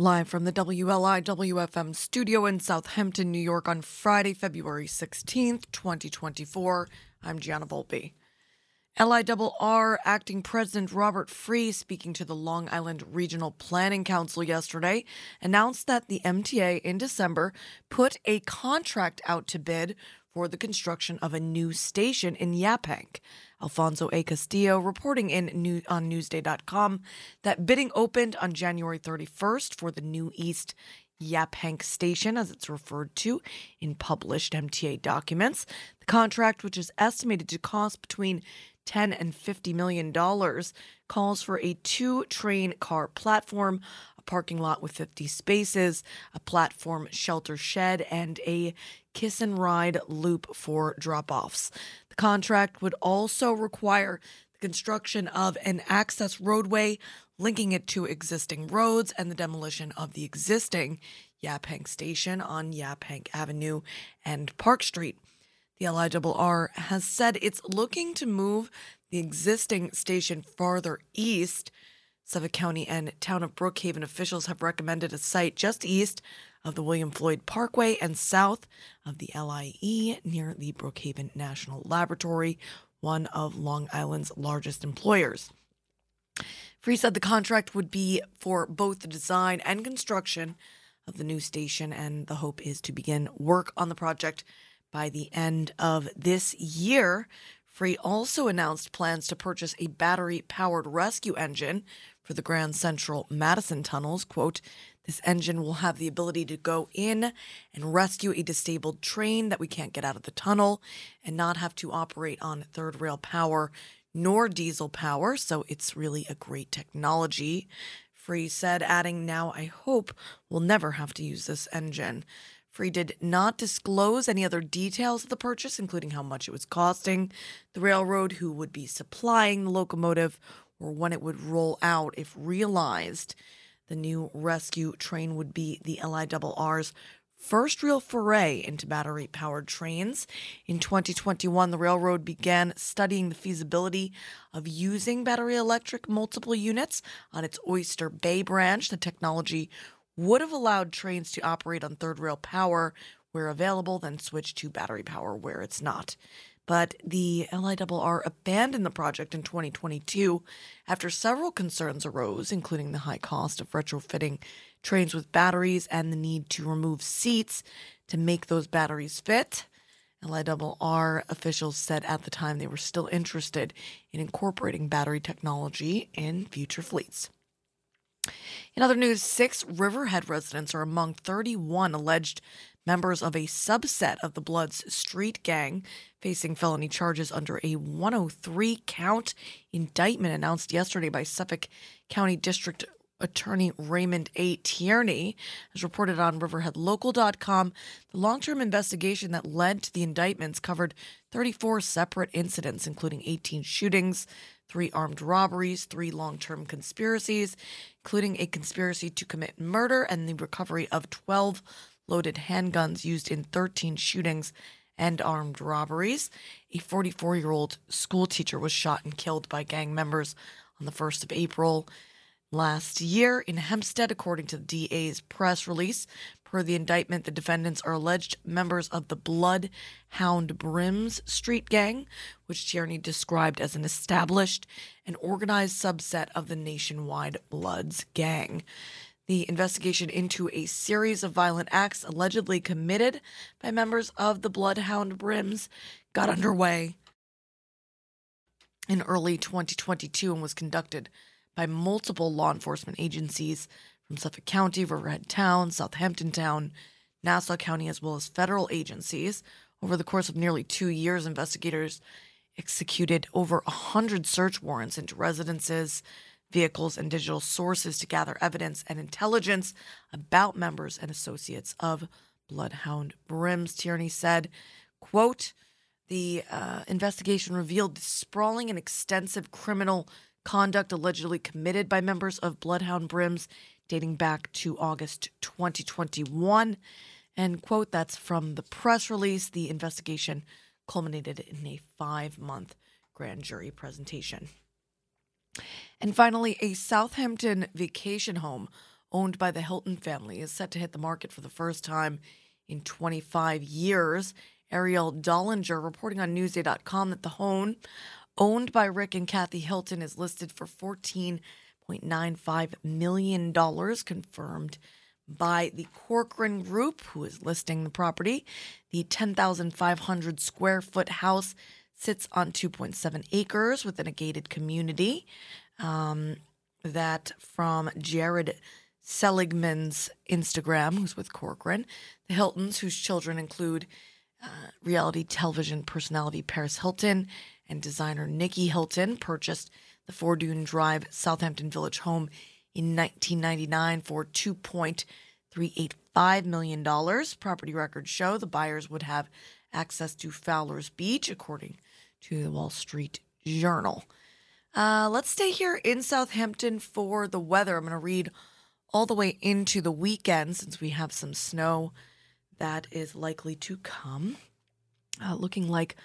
Live from the WLI WFM studio in Southampton, New York on Friday, February 16th, 2024. I'm Gianna Volpe. LIRR acting president Robert Free, speaking to the Long Island Regional Planning Council yesterday, announced that the MTA in December put a contract out to bid for the construction of a new station in Yaphank. Alfonso A. Castillo reporting in new, on Newsday.com that bidding opened on January 31st for the new East Yaphank Station, as it's referred to in published MTA documents. The contract, which is estimated to cost between 10 and 50 million dollars, calls for a two train car platform, parking lot with 50 spaces, a platform shelter shed, and a kiss and ride loop for drop offs. The contract would also require the construction of an access roadway linking it to existing roads and the demolition of the existing Yaphank station on Yaphank Avenue and Park Street. The LIRR has said it's looking to move the existing station farther east. Suffolk County and town of Brookhaven officials have recommended a site just east of the William Floyd Parkway and south of the LIE near the Brookhaven National Laboratory, one of Long Island's largest employers. Free said the contract would be for both the design and construction of the new station, and the hope is to begin work on the project by the end of this year. Free also announced plans to purchase a battery powered rescue engine for the Grand Central Madison tunnels. Quote, this engine will have the ability to go in and rescue a disabled train that we can't get out of the tunnel and not have to operate on third rail power nor diesel power. So it's really a great technology. Free said, adding, Now I hope we'll never have to use this engine. Free did not disclose any other details of the purchase, including how much it was costing, the railroad who would be supplying the locomotive, or when it would roll out if realized. The new rescue train would be the LIRR's first real foray into battery powered trains. In 2021, the railroad began studying the feasibility of using battery electric multiple units on its Oyster Bay branch. The technology would have allowed trains to operate on third rail power where available, then switch to battery power where it's not but the LIRR abandoned the project in 2022 after several concerns arose, including the high cost of retrofitting trains with batteries and the need to remove seats to make those batteries fit. LIRR officials said at the time they were still interested in incorporating battery technology in future fleets. In other news, six Riverhead residents are among 31 alleged members of a subset of the Bloods Street Gang facing felony charges under a 103 count indictment announced yesterday by Suffolk County District Attorney Raymond A. Tierney, as reported on RiverheadLocal.com. The long term investigation that led to the indictments covered 34 separate incidents, including 18 shootings, three armed robberies, three long term conspiracies, including a conspiracy to commit murder and the recovery of 12 loaded handguns used in 13 shootings and armed robberies. A 44 year old school teacher was shot and killed by gang members on the 1st of April last year in Hempstead, according to the DA's press release. Per the indictment, the defendants are alleged members of the Bloodhound Brims Street Gang, which Tierney described as an established and organized subset of the nationwide Bloods Gang. The investigation into a series of violent acts allegedly committed by members of the Bloodhound Brims got underway in early 2022 and was conducted by multiple law enforcement agencies from Suffolk County, Riverhead Town, Southampton Town, Nassau County, as well as federal agencies. Over the course of nearly two years, investigators executed over 100 search warrants into residences, vehicles, and digital sources to gather evidence and intelligence about members and associates of Bloodhound Brims. Tierney said, quote, the uh, investigation revealed sprawling and extensive criminal conduct allegedly committed by members of Bloodhound Brims dating back to August 2021. And quote, that's from the press release. The investigation culminated in a five month grand jury presentation. And finally, a Southampton vacation home owned by the Hilton family, is set to hit the market for the first time in 25 years. Arielle Dollinger reporting on Newsday.com that the home, owned by Rick and Kathy Hilton, is listed for $14.95 million, confirmed by the Corcoran Group, who is listing the property. The 10,500 square foot house sits on 2.7 acres within a gated community. Um, that from Jared Seligman's Instagram, who's with Corcoran. The Hiltons, whose children include uh, reality television personality Paris Hilton and designer Nicky Hilton, purchased the Four Dune Drive Southampton Village home in 1999 for $2.385 million. Property records show the buyers would have access to Fowler's Beach, according to the Wall Street Journal. Uh, let's stay here in Southampton for the weather. I'm going to read all the way into the weekend since we have some snow that is likely to come. Uh, looking like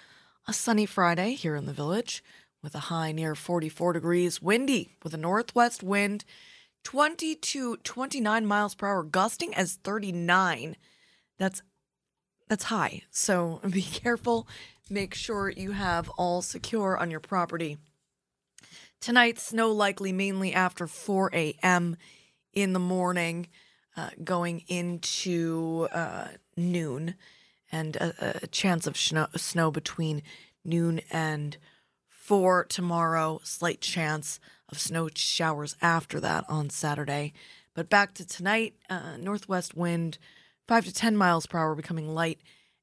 a sunny Friday here in the village with a high near 44 degrees, windy with a northwest wind, 20 to 29 miles per hour, gusting as 39. That's that's high. So be careful. Make sure you have all secure on your property. Tonight, snow likely mainly after 4 a.m. in the morning, uh, going into uh, noon, and a, a chance of snow, snow between noon and 4 tomorrow. Slight chance of snow showers after that on Saturday. But back to tonight, uh, northwest wind 5 to 10 miles per hour becoming light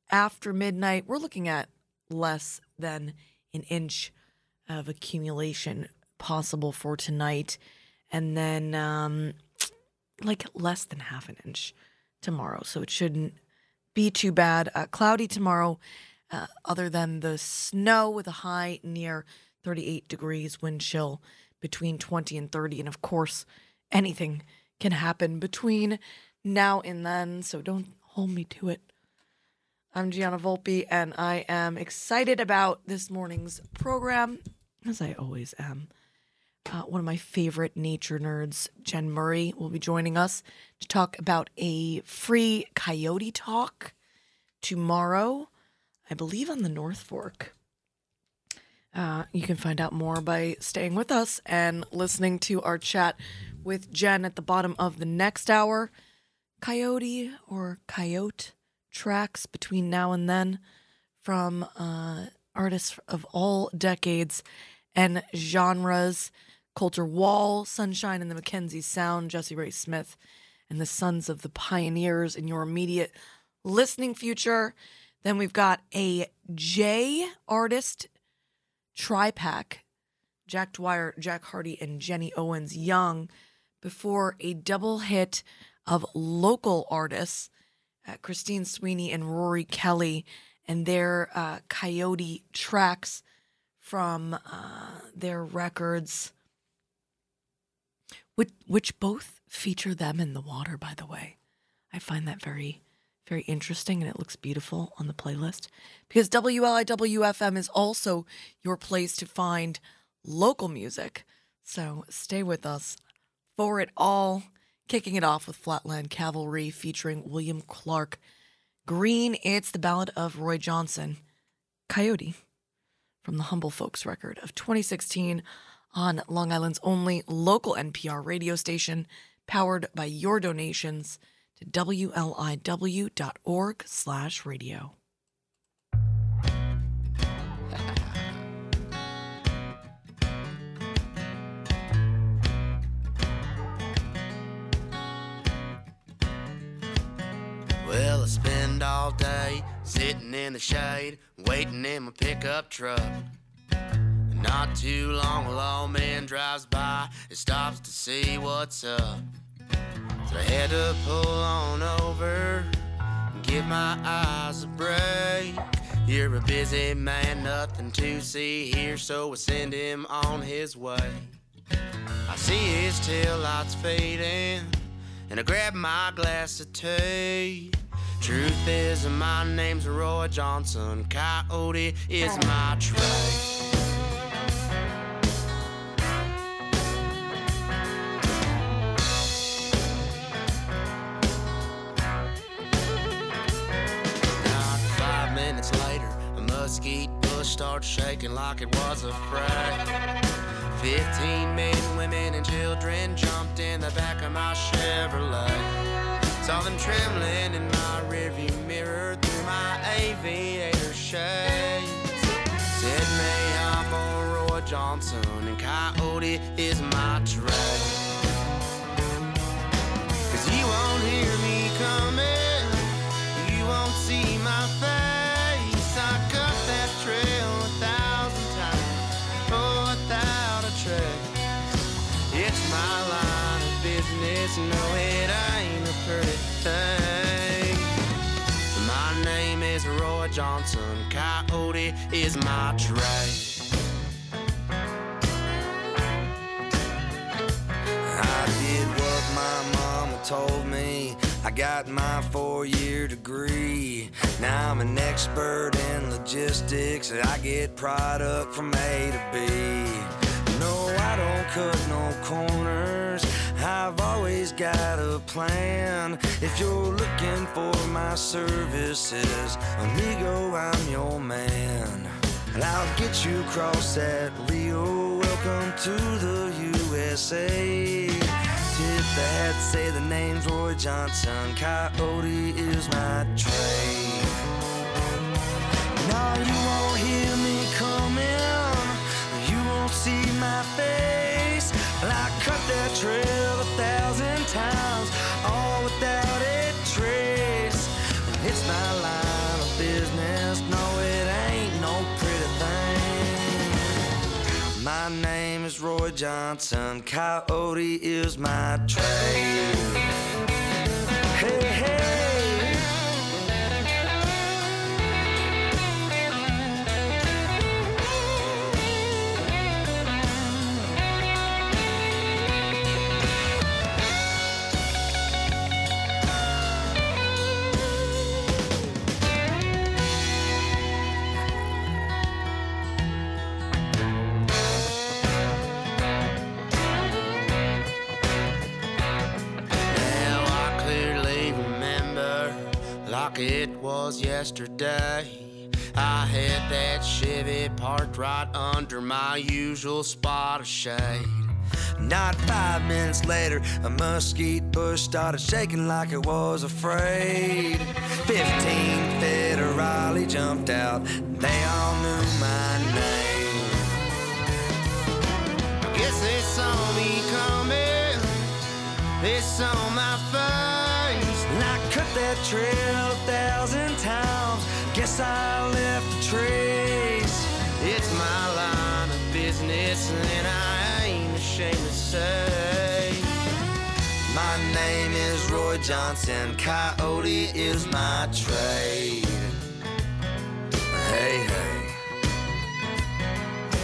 after midnight. We're looking at less than an inch of accumulation possible for tonight, and then um, like less than half an inch tomorrow. So it shouldn't be too bad. Uh, cloudy tomorrow, uh, other than the snow with a high near 38 degrees, wind chill between 20 and 30. And of course, anything can happen between now and then. So don't hold me to it. I'm Gianna Volpe, and I am excited about this morning's program, as I always am. Uh, one of my favorite nature nerds, Jen Murray, will be joining us to talk about a free coyote talk tomorrow, I believe on the North Fork. Uh, you can find out more by staying with us and listening to our chat with Jen at the bottom of the next hour. Coyote or coyote tracks between now and then from uh, artists of all decades and genres. Colter Wall, Sunshine and the Mackenzie Sound, Jesse Ray Smith, and the Sons of the Pioneers in your immediate listening future. Then we've got a J artist tri pack Jack Dwyer, Jack Hardy, and Jenny Owen Youngs, before a double hit of local artists, uh, Christine Sweeney and Rory Kelly, and their uh, Coyote tracks from uh, their records which, which both feature them in the water, by the way. I find that very, very interesting and it looks beautiful on the playlist because WLIWFM is also your place to find local music. So stay with us for it all. Kicking it off with Flatland Cavalry featuring William Clark Green. It's the ballad of Roy Johnson, Coyote, from the Humble Folks record of 2016 on Long Island's only local NPR radio station, powered by your donations to wliw.org slash radio. Spend all day sitting in the shade, waiting in my pickup truck. Not too long, a lawman man drives by and stops to see what's up. So I had to pull on over and give my eyes a break. You're a busy man, nothing to see here, so I send him on his way. I see his tail lights fading, and I grab my glass of tea. Truth is, my name's Roy Johnson. Coyote is my truck. Five minutes later, a mesquite bush starts shaking like it was afraid. Fifteen men, women, and children jumped in the back of my Chevrolet. Saw them trembling in my rearview mirror through my aviator shades. Said, I'm a Roy Johnson, and Coyote is my trade. Cause you won't hear Johnson, Coyote is my trade. I did what my mama told me. I got my four year degree. Now I'm an expert in logistics. I get product from A to B. No, I don't cut no corners. I've always got a plan. If you're looking for my services, amigo, I'm your man. And I'll get you across that Rio. Welcome to the USA. Tip the hat, say the name's Roy Johnson. Coyote is my trade. Now you won't hear me coming. You won't see my face. I cut that trail times, all without a trace. It's my line of business. No, it ain't no pretty thing. My name is Roy Johnson. Coyote is my trade. It was yesterday. I had that Chevy parked right under my usual spot of shade. Not five minutes later, a mesquite bush started shaking like it was afraid. Fifteen federale jumped out, they all knew my name. I guess they saw me coming. They saw my face. I that trail a thousand times. Guess I left a trace. It's my line of business, and I ain't ashamed to say. My name is Roy Johnson. Coyote is my trade. Hey, hey.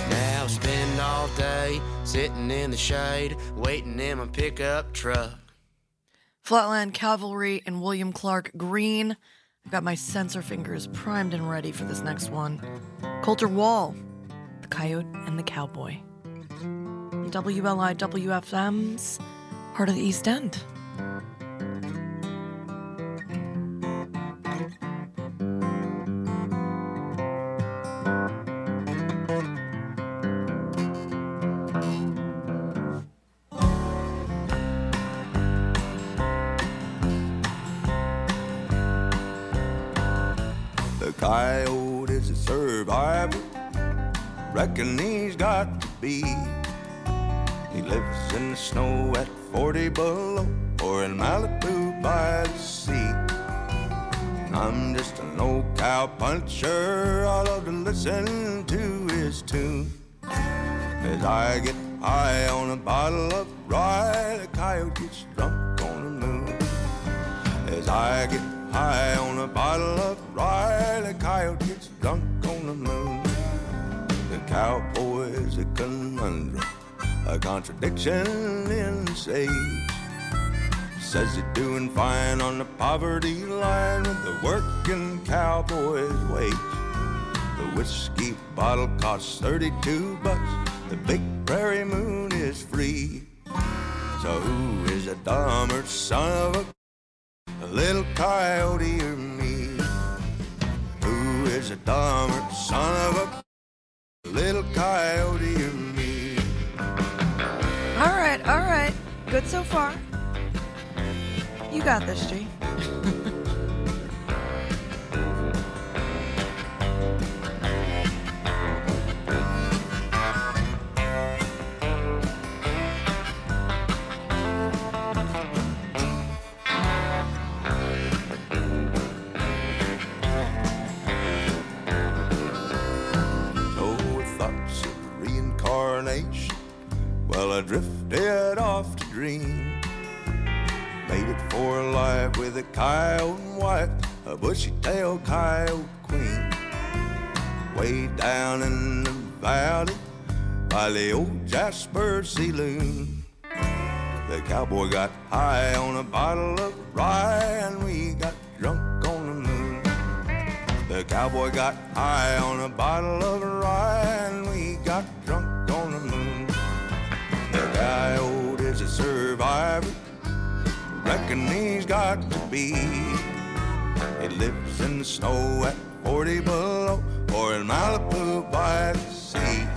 Now spend all day sitting in the shade, waiting in my pickup truck. Flatland Cavalry and William Clark Green. I've got my censor fingers primed and ready for this next one. Colter Wall, The Coyote and the Cowboy. WLIWFM's Heart of the East End. Reckon he's got to be. He lives in the snow at 40 below or in Malibu by the sea. I'm just an old cow puncher. All I love to listen to his tune. As I get high on a bottle of rye, the coyote gets drunk on the moon. As I get high on a bottle of rye, the coyote gets drunk on the moon. The cowboy a conundrum, a contradiction in sage. Says he's doing fine on the poverty line with the working cowboy's wage. The whiskey bottle costs 32 bucks. The big prairie moon is free. So who is a dumber son of a a little coyote or me. Who is a dumber son of a little coyote or me. All right, all right. Good so far. You got this, G. well, I drifted off to dream. Made it for life with a coyote wife, a bushy tailed coyote queen. Way down in the valley by the old Jasper Saloon. The cowboy got high on a bottle of rye, and we got drunk on the moon. The cowboy got high on a bottle of rye, and we got drunk. The coyote is a survivor, reckon he's got to be. He lives in the snow at 40 below, or in Malibu by the sea.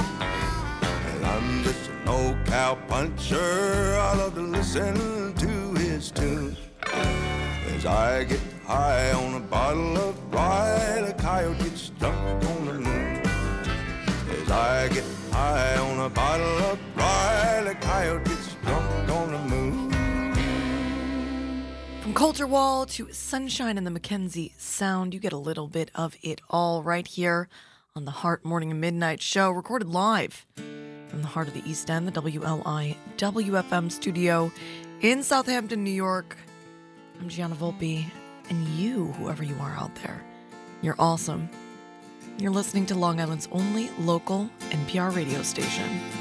And I'm just an old cow puncher. I love to listen to his tunes. As I get high on a bottle of rye, the coyote gets drunk on the moon. As I get high on a bottle of rye, coyote gets drunk on the moon. From Colter Wall to Sunshine and the Mackenzie Sound, you get a little bit of it all right here on the Heart Morning and Midnight Show, recorded live from the heart of the East End, the WLI WFM studio in Southampton, New York. I'm Gianna Volpe, and you, whoever you are out there, you're awesome. You're listening to Long Island's only local NPR radio station.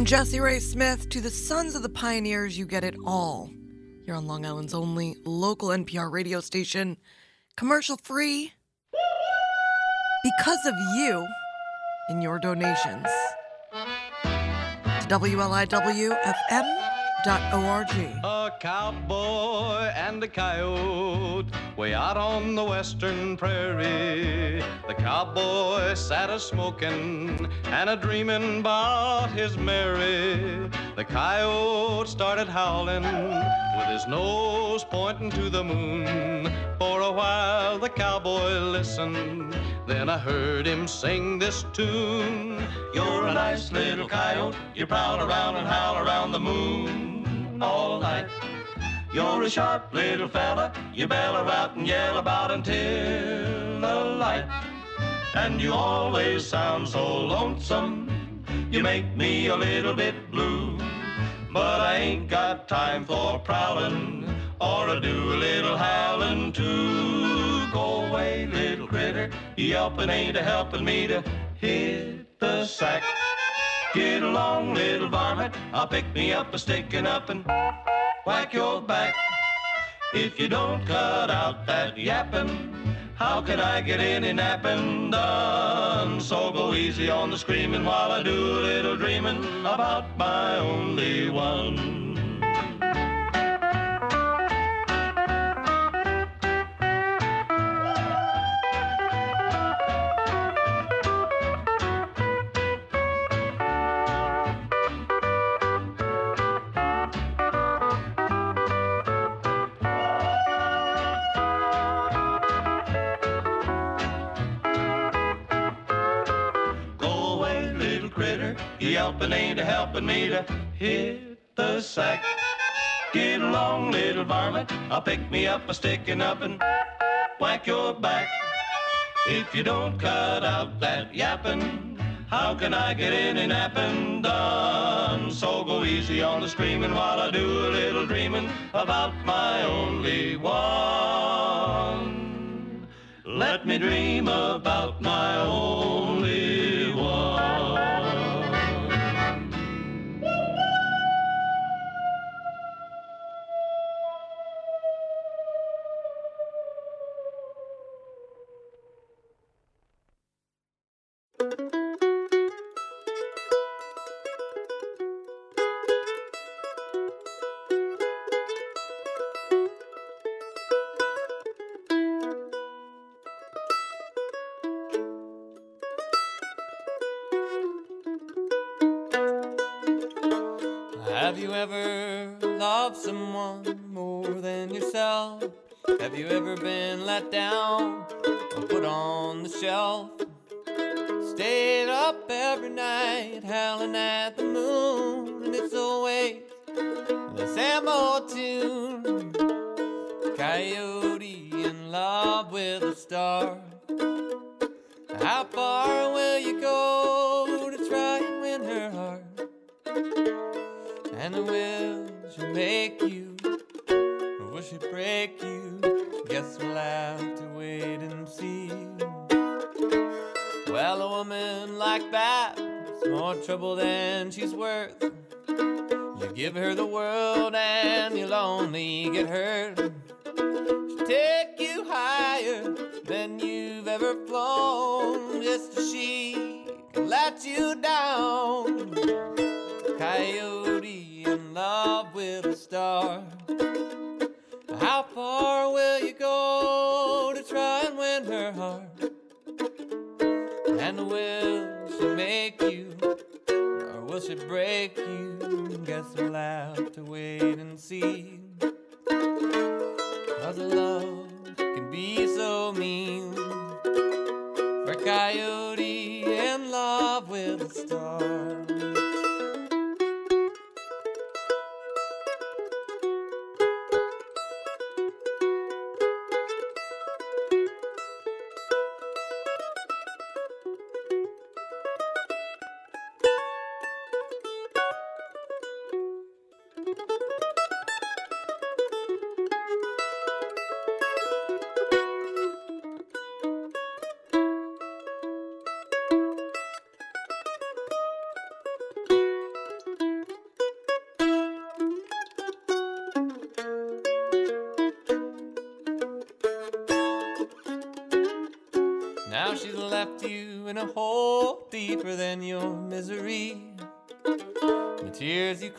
From Jesse Ray Smith to the Sons of the Pioneers, you get it all. Here on Long Island's only local NPR radio station, commercial free, because of you and your donations. To WLIWFM.org. A cowboy and a coyote way out on the western prairie. The cowboy sat a smoking and a dreaming about his Mary. The coyote started howling with his nose pointing to the moon. For a while the cowboy listened, then I heard him sing this tune. You're a nice little coyote, you prowl around and howl around the moon all night. You're a sharp little fella, you bellow out and yell about until the light. And you always sound so lonesome, you make me a little bit blue. But I ain't got time for prowling or to do a little howling too. Go away, little critter, yelping ain't a helping me to hit the sack. Get along, little varmint, I'll pick me up a stick and up and whack your back. If you don't cut out that yapping, how can I get any napping done? So go easy on the screaming while I do a little dreaming about my only one. A helping me to hit the sack. Get along, little varmint. I'll pick me up a stick and up and whack your back. If you don't cut out that yapping, how can I get any napping done? So go easy on the screaming while I do a little dreaming about my only one. Let me dream about my only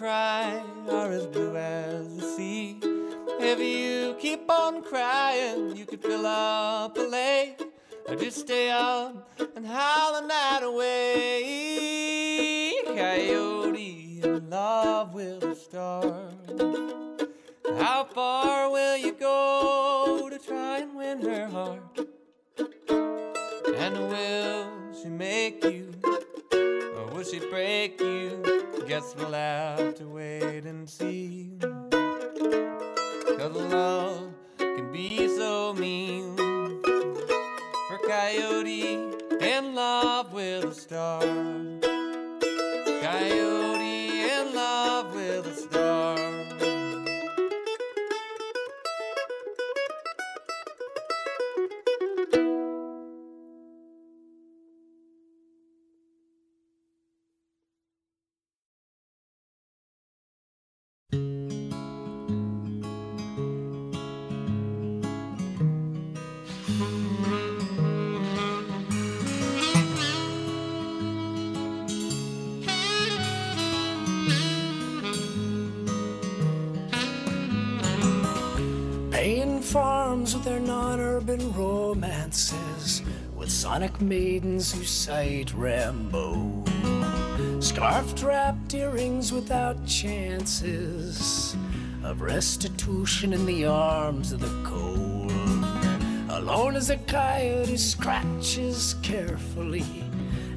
cry are as blue as the sea. If you keep on crying, you could fill up a lake. Or just stay up and howl the night away. Coyote in love with a star. How far will you go to try and win her heart? And will she make you, will she break you? Guess we'll have to wait and see. Cause love can be so mean. For coyote in love with a star. Sonic maidens who sight Rambo. Scarf-wrapped earrings without chances of restitution in the arms of the cold. Alone as a coyote scratches carefully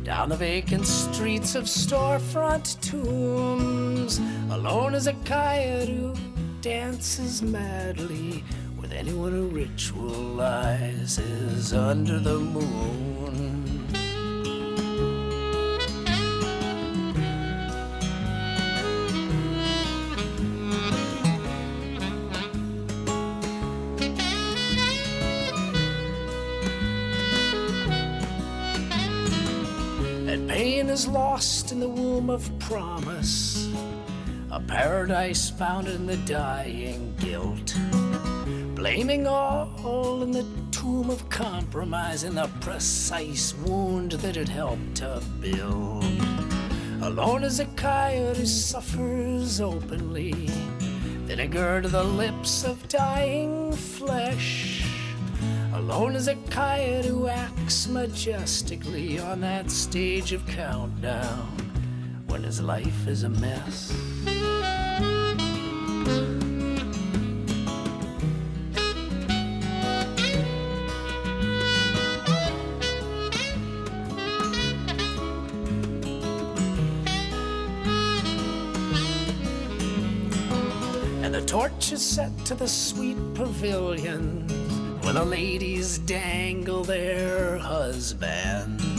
down the vacant streets of storefront tombs. Alone as a coyote who dances madly with anyone who ritualizes under the moon. Womb of promise. A paradise found in the dying guilt. Blaming all in the tomb of compromise in the precise wound that it helped to build. Alone as a coyote who suffers openly, vinegar to the lips of dying flesh. Alone as a coyote who acts majestically on that stage of countdown when his life is a mess. And the torch is set to the sweet pavilion where the ladies dangle their husbands.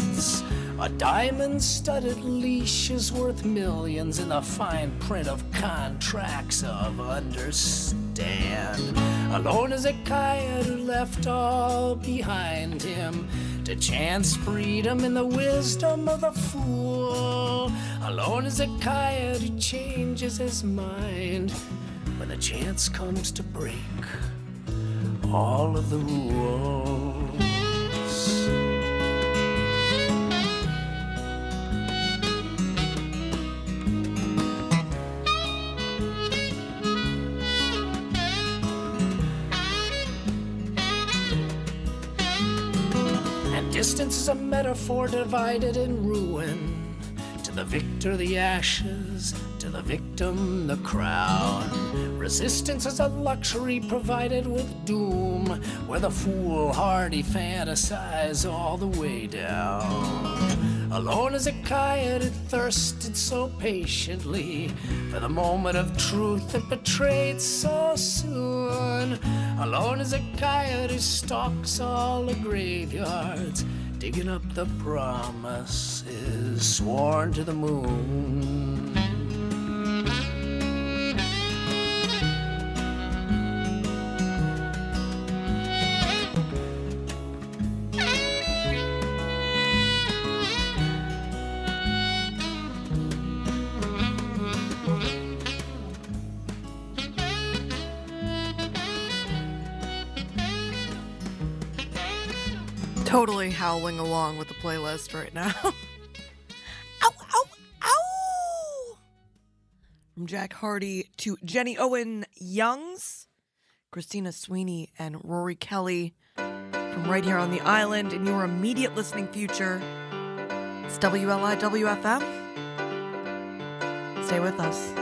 A diamond studded leash is worth millions in the fine print of contracts of understand. Alone as a coyote who left all behind him to chance freedom in the wisdom of the fool. Alone as a coyote who changes his mind when the chance comes to break all of the rules. A metaphor divided in ruin. To the victor, the ashes, to the victim, the crown. Resistance is a luxury provided with doom, where the foolhardy fantasize all the way down. Alone as a coyote it thirsted so patiently for the moment of truth that betrayed so soon. Alone as a coyote stalks all the graveyards, digging up the promises sworn to the moon. Howling along with the playlist right now. ow, ow, ow! From Jack Hardy to Jenny Owen Youngs, Christina Sweeney, and Rory Kelly. From right here on the island in your immediate listening future, it's WLIWFM. Stay with us.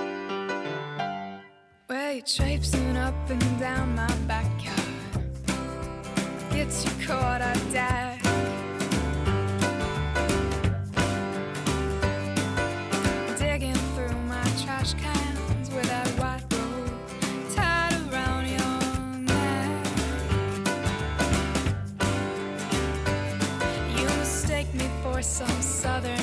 Well, you're traipsing up and down my backyard. Gets you caught up dead. Some southern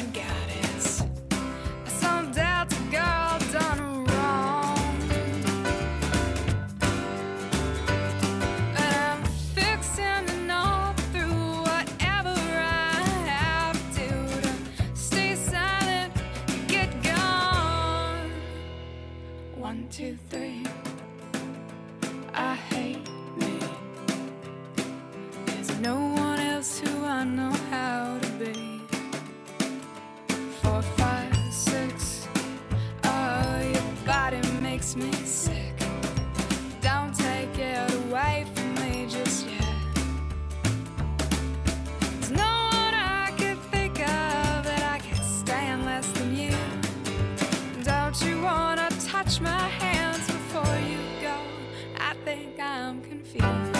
touch my hands before you go? I think I'm confused.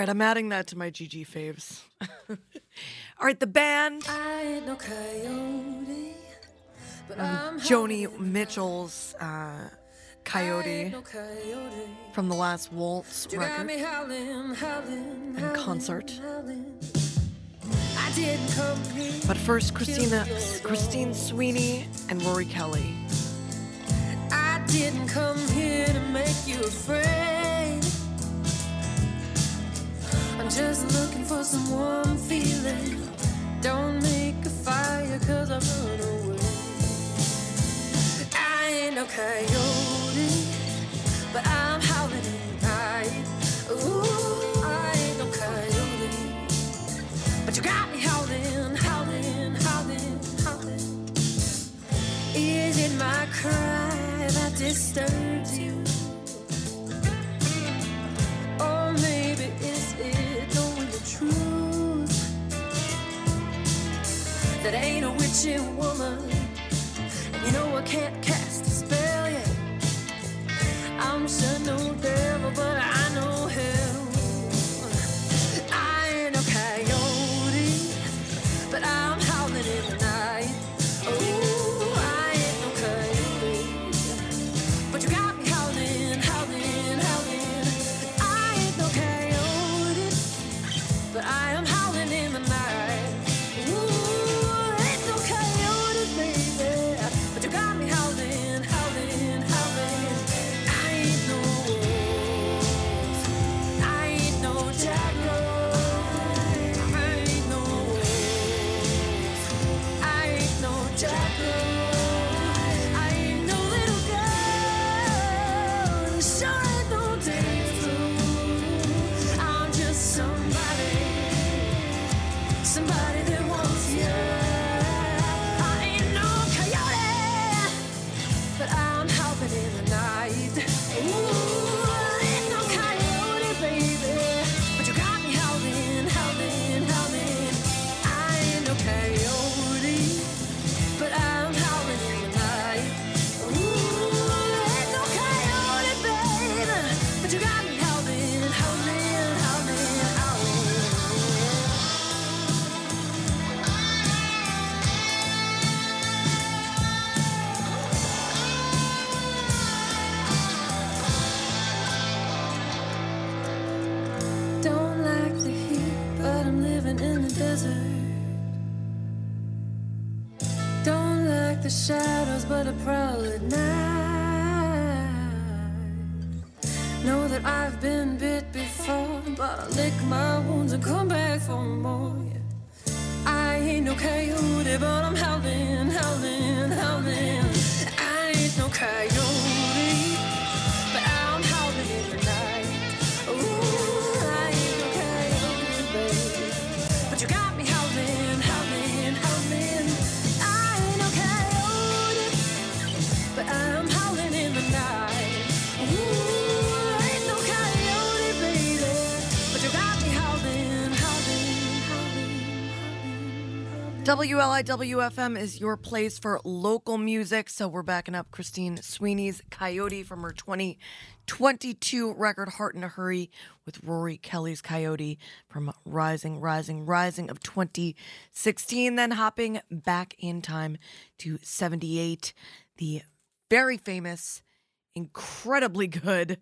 Right, I'm adding that to my GG faves. All right, the band. No coyote, I'm Joni Mitchell's uh, Coyote no coyote. from the last Waltz You record me howling, howling, and concert. howling. But first, Christina, Christine Sweeney and Rory Kelly. I didn't come here to make you afraid. Just looking for some warm feeling. Don't make a fire, cause I run away. I ain't no coyote, but I'm howling at night. Ooh, I ain't no coyote, but you got me howling, howling, howling, howling. Is it my cry that disturbs you? truth that ain't a witchy woman. And you know I can't cast a spell yet. I'm sure no devil, but I know hell. WLIWFM is your place for local music. So we're backing up Christine Sweeney's Coyote from her 2022 record Heart in a Hurry with Rory Kelly's Coyote from Rising, Rising, Rising of 2016. Then hopping back in time to 78, the very famous, incredibly good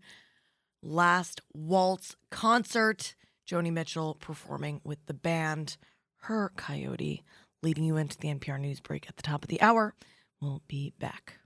Last Waltz concert. Joni Mitchell performing with the band, her Coyote leading you into the NPR news break at the top of the hour. We'll be back.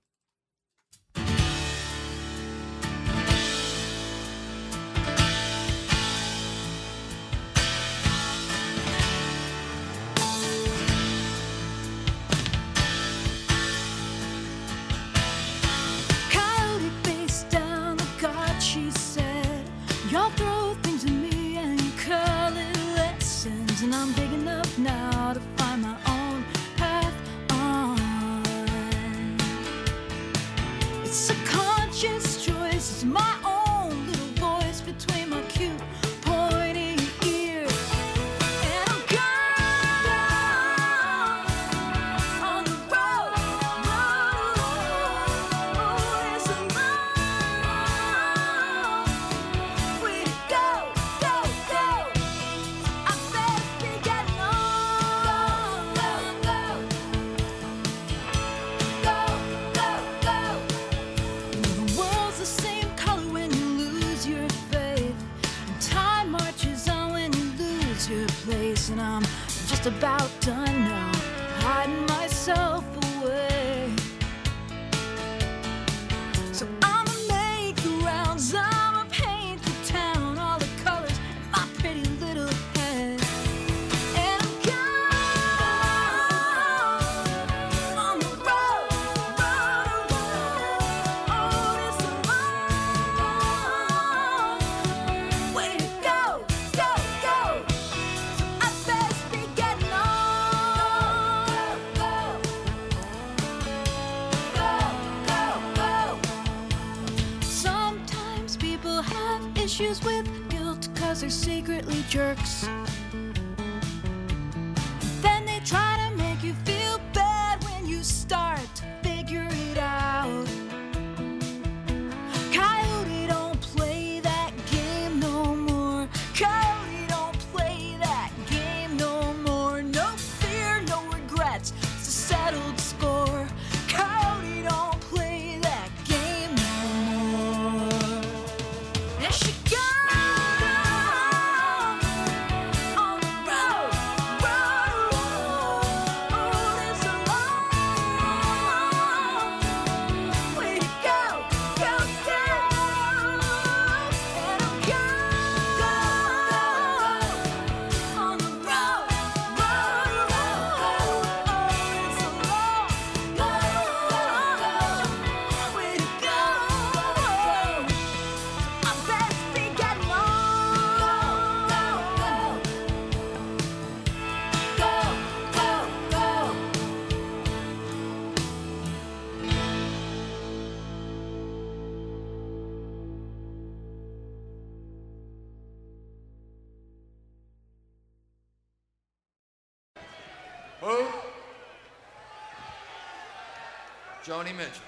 Joni Mitchell.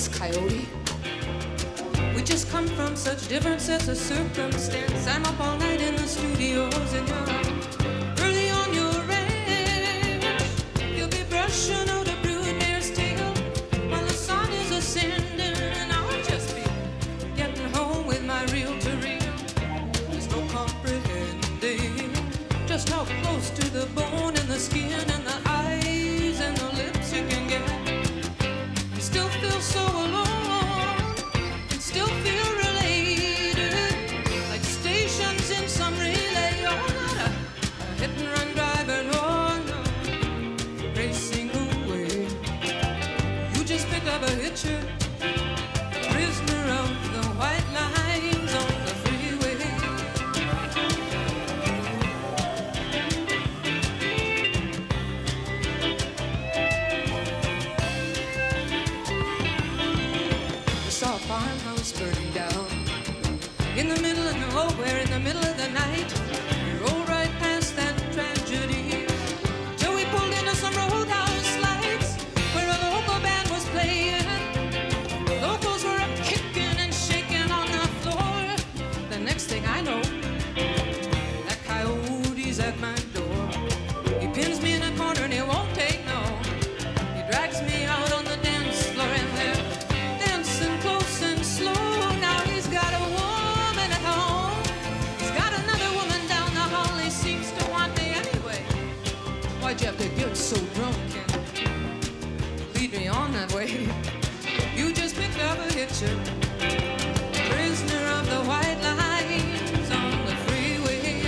Regrets, Coyote. We just come from such different sets of circumstance. I'm up all night in the studios and you're up early on your. You'll be brushing me way? You just picked up a hitcher. Prisoner of the white lines on the freeway.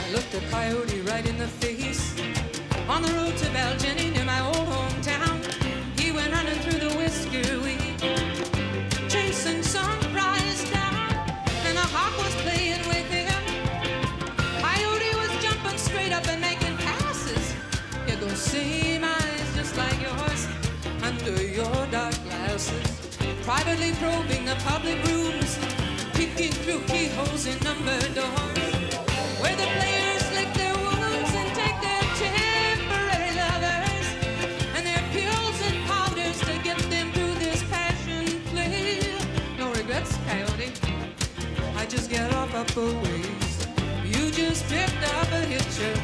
I looked a coyote right in the face. On the road to Baljennie probing the public rooms, peeking through keyholes in number doors. Where the players lick their wounds and take their temporary lovers and their pills and powders to get them through this passion play. No regrets, coyote. I just get off up a ways. You just picked up a hitcher,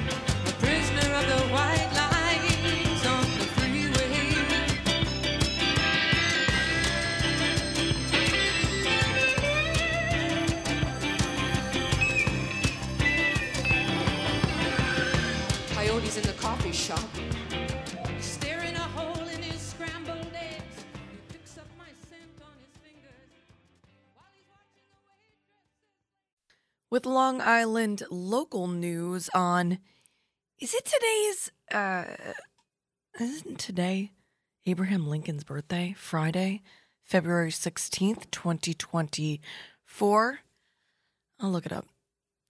with Long Island local news on is it today's uh isn't today Abraham Lincoln's birthday, Friday, February 16th, 2024. I'll look it up.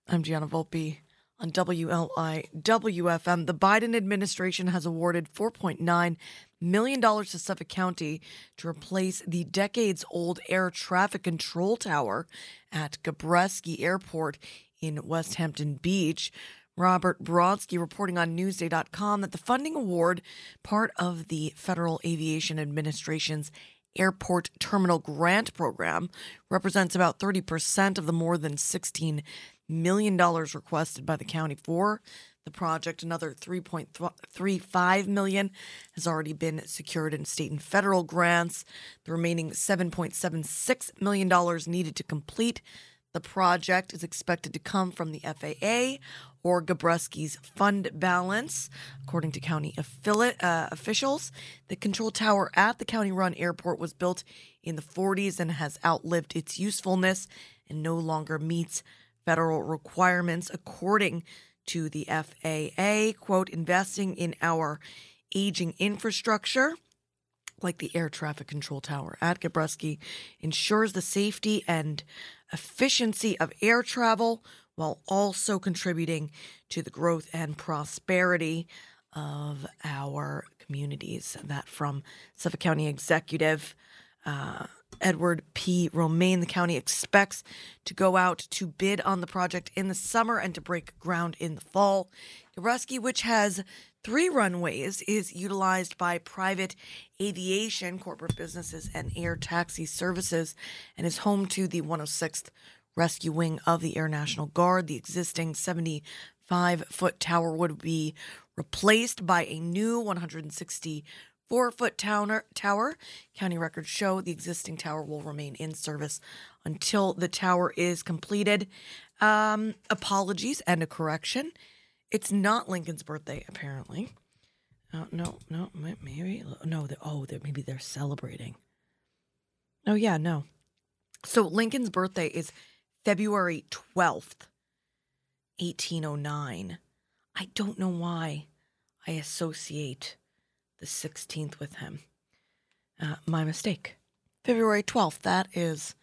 I'm Gianna Volpe on WLI WFM. The Biden administration has awarded $4.9 million to Suffolk County to replace the decades old air traffic control tower at Gabreski Airport in Westhampton Beach. Robert Brodsky reporting on Newsday.com that the funding award, part of the Federal Aviation Administration's Airport Terminal Grant Program, represents about 30% of the more than $16 million dollars requested by the county for the project. Another 3.35 million has already been secured in state and federal grants. The remaining 7.76 million dollars needed to complete the project is expected to come from the FAA or Gabreski's fund balance, according to county affiliate, uh, officials. The control tower at the county run airport was built in the 40s and has outlived its usefulness and no longer meets federal requirements, according to the FAA. Quote, investing in our aging infrastructure like the air traffic control tower at Gabreski, ensures the safety and efficiency of air travel while also contributing to the growth and prosperity of our communities. That from Suffolk County Executive uh, Edward P. Romaine. The county expects to go out to bid on the project in the summer and to break ground in the fall. Gabreski, which has three runways, is utilized by private aviation, corporate businesses, and air taxi services, and is home to the 106th Rescue Wing of the Air National Guard. The existing 75 foot tower would be replaced by a new 164 foot tower. tower. County records show the existing tower will remain in service until the tower is completed. Um, apologies and a correction. It's not Lincoln's birthday, apparently. Oh, no, no, maybe. No, oh, maybe they're celebrating. Oh, yeah, no. So Lincoln's birthday is February 12th, 1809. I don't know why I associate the 16th with him. Uh, my mistake. February 12th, that is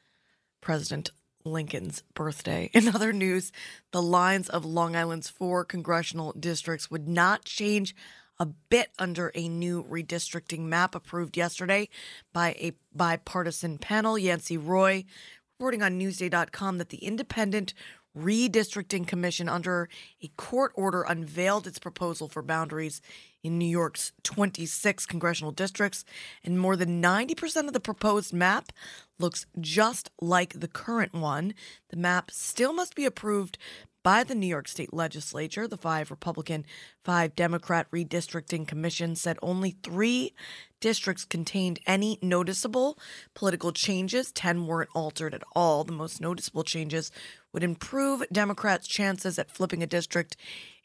President Lincoln's birthday. In other news, the lines of Long Island's four congressional districts would not change a bit under a new redistricting map approved yesterday by a bipartisan panel. Yancey Roy reporting on Newsday.com that the Independent Redistricting Commission, under a court order, unveiled its proposal for boundaries in New York's 26 congressional districts, and more than 90% of the proposed map looks just like the current one. The map still must be approved by the New York State Legislature. The five Republican, five Democrat redistricting commission said only three districts contained any noticeable political changes. Ten weren't altered at all. The most noticeable changes would improve Democrats' chances at flipping a district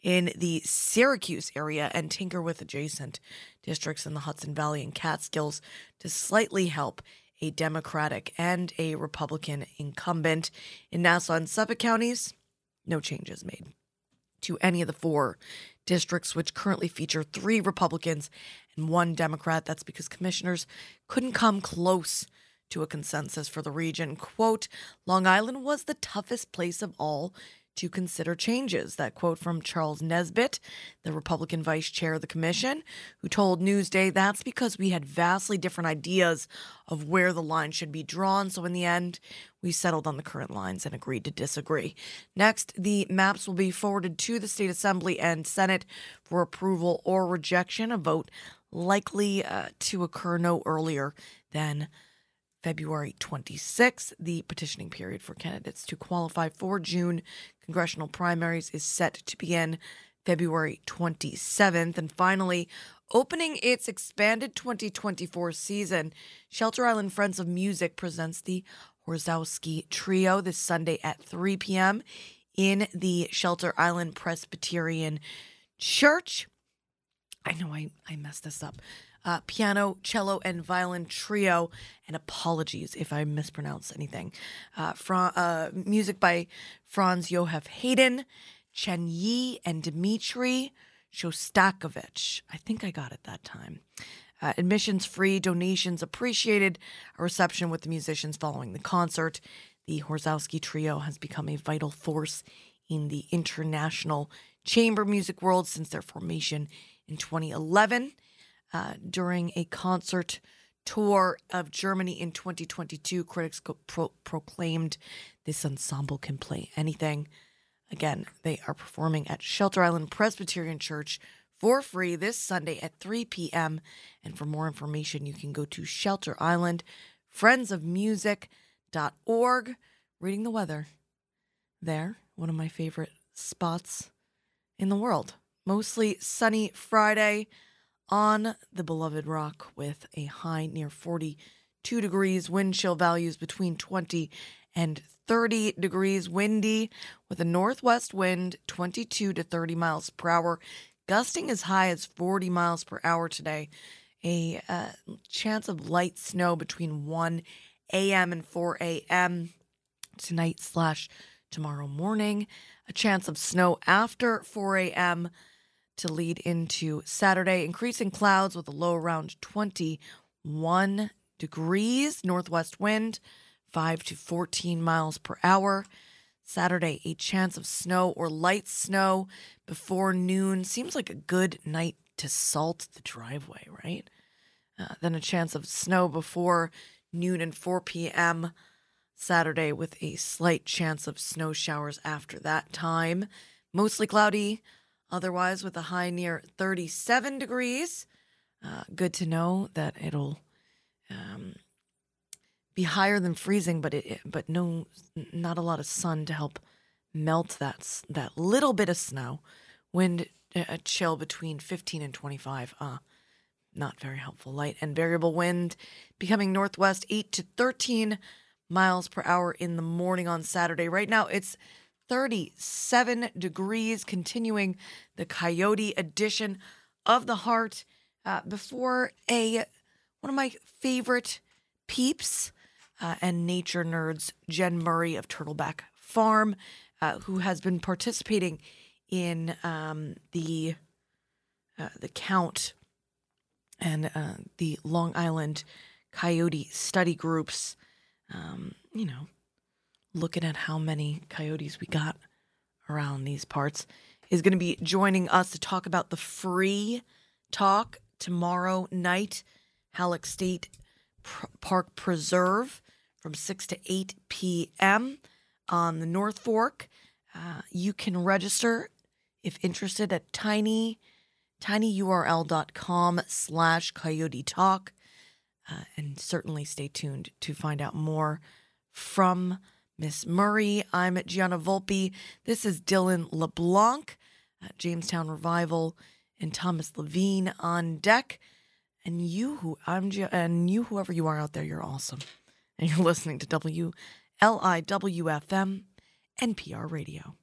in the Syracuse area and tinker with adjacent districts in the Hudson Valley and Catskills to slightly help a Democratic and a Republican incumbent. In Nassau and Suffolk counties, no changes made to any of the four districts, which currently feature three Republicans and one Democrat. That's because commissioners couldn't come close to a consensus for the region. Quote Long Island was the toughest place of all to consider changes. That quote from Charles Nesbitt, the Republican vice chair of the commission, who told Newsday that's because we had vastly different ideas of where the line should be drawn. So in the end, we settled on the current lines and agreed to disagree. Next, the maps will be forwarded to the state assembly and senate for approval or rejection. A vote likely uh, to occur no earlier than February 26th. The petitioning period for candidates to qualify for June congressional primaries is set to begin February 27th. And finally, opening its expanded 2024 season, Shelter Island Friends of Music presents the Horszowski Trio this Sunday at 3 p.m. in the Shelter Island Presbyterian Church. I know I, I messed this up. Uh, piano, cello, and violin trio. And apologies if I mispronounce anything. Uh, Fra- uh, music by Franz Josef Haydn, Chen Yi, and Dmitri Shostakovich. I think I got it that time. Uh, admissions free, donations appreciated, a reception with the musicians following the concert. The Horszowski Trio has become a vital force in the international chamber music world since their formation in 2011. Uh, during a concert tour of Germany in 2022, critics pro- proclaimed this ensemble can play anything. Again, they are performing at Shelter Island Presbyterian Church for free this Sunday at 3 p.m. And for more information, you can go to Shelter Island, friendsofmusic.org. Reading the weather. There, one of my favorite spots in the world. Mostly sunny Friday on the beloved rock with a high near 42 degrees, wind chill values between 20 and 30 degrees, windy with a northwest wind 22 to 30 miles per hour, gusting as high as 40 miles per hour today. A uh, chance of light snow between 1 a.m. and 4 a.m. tonight slash tomorrow morning. A chance of snow after 4 a.m to lead into Saturday. Increasing clouds with a low around 21 degrees, northwest wind 5 to 14 miles per hour. Saturday, a chance of snow or light snow before noon. Seems like a good night to salt the driveway, right? Uh, then a chance of snow before noon and 4 p.m. Saturday, with a slight chance of snow showers after that time. Mostly cloudy, otherwise, with a high near 37 degrees. Uh, good to know that it'll um, be higher than freezing, but it but no, not a lot of sun to help melt that that little bit of snow. Wind uh, a chill between 15 and 25. Uh, not very helpful. Light and variable wind becoming northwest 8 to 13 miles per hour in the morning on Saturday. Right now it's 37 degrees, continuing the coyote edition of the heart. Uh, before a one of my favorite peeps uh, and nature nerds, Jen Murray of Turtleback Farm, uh, who has been participating in um, the uh, the count and uh, the Long Island coyote study groups. Um, you know, looking at how many coyotes we got around these parts, is going to be joining us to talk about the free talk tomorrow night, Hallock State Park Preserve from 6 to 8 p.m. on the North Fork. Uh, you can register if interested at tiny tinyurl.com slash coyote talk uh, and certainly stay tuned to find out more from miss murray i'm gianna volpe. This is dylan leblanc uh, jamestown revival and thomas levine on deck. And you who i'm Gi- and you whoever you are out there you're awesome. And you're listening to wliwfm npr radio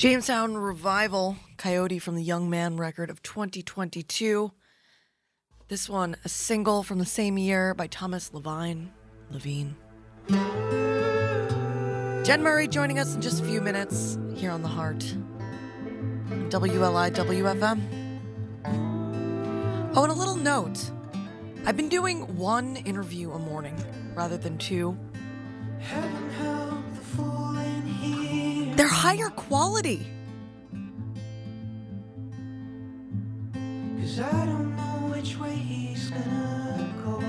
Jamestown Revival, Coyote from the Young Man record of 2022. This one, a single from the same year by Thomas Levine. Levine. Jen Murray joining us in just a few minutes here on The Heart. WLI WFM. Oh, and a little note. I've been doing one interview a morning rather than two. They're higher quality. I don't know which way he's gonna go.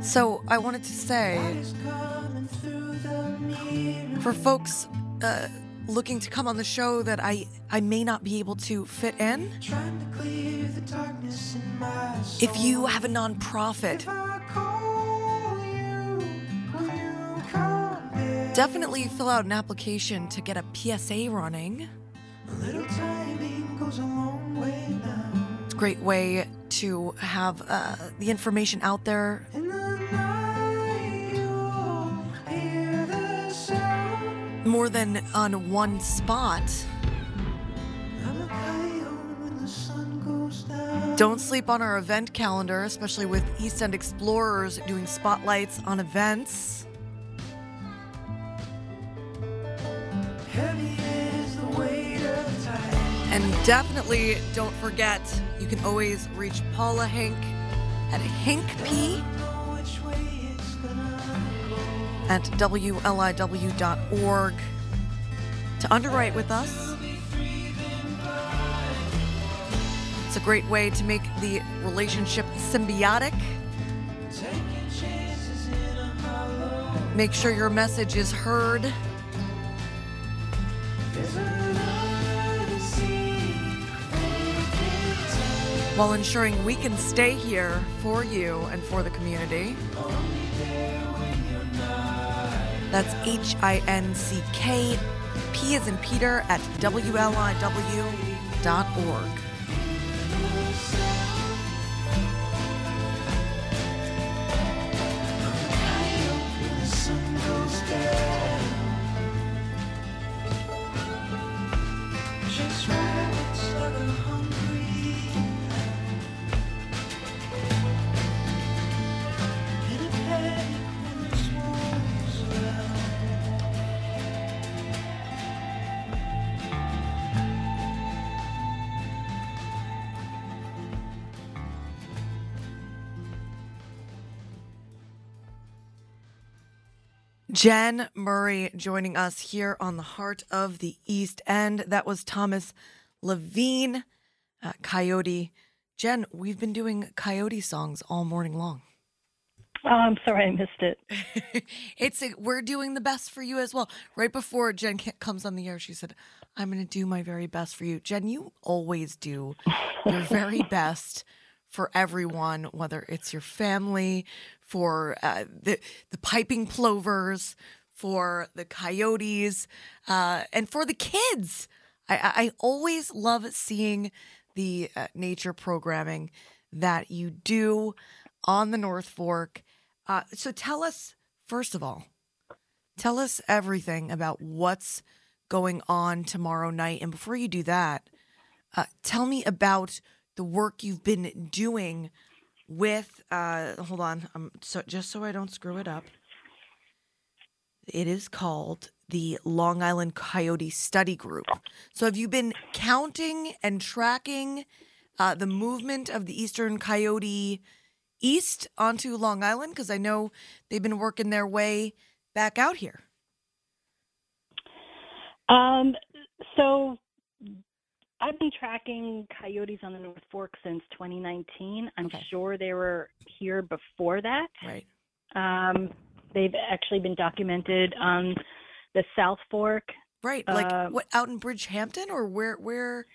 So I wanted to say He's coming through the mirror. for folks uh, looking to come on the show that I, I may not be able to fit in, to clear the in if you have a nonprofit, definitely fill out an application to get a PSA running. A little timing goes a long way now. It's a great way to have uh, the information out there. In the night, hear the sound. More than on one spot. I'm a coyote when the sun goes down. Don't sleep on our event calendar, especially with East End Explorers doing spotlights on events. And definitely don't forget, you can always reach Paula Hinck at hinckp at wliw.org to underwrite with us. It's a great way to make the relationship symbiotic. Make sure your message is heard. While ensuring we can stay here for you and for the community. That's H I N C K P as in Peter at WLIW.org. Just rabbits that are hungry. Jen Murray joining us here on the Heart of the East End. That was Thomas Levine, uh, Coyote. Jen, we've been doing Coyote songs all morning long. Oh, I'm sorry I missed it. it's a, we're doing the best for you as well. Right before Jen comes on the air, she said, "I'm going to do my very best for you." Jen, you always do your very best for everyone, whether it's your family, for uh, the the piping plovers, for the coyotes, uh, and for the kids. I, I always love seeing the uh, nature programming that you do on the North Fork. Uh, so tell us, first of all, tell us everything about what's going on tomorrow night. And before you do that, uh, tell me about the work you've been doing with. Uh, hold on, um, so just so I don't screw it up. It is called the Long Island Coyote Study Group. So, have you been counting and tracking uh, the movement of the eastern coyote east onto Long Island? Because I know they've been working their way back out here. Um, so I've been tracking coyotes on the North Fork since 2019. I'm sure they were here before that. Right. Um, they've actually been documented on the South Fork. Right. Like Uh, what out in Bridgehampton or where where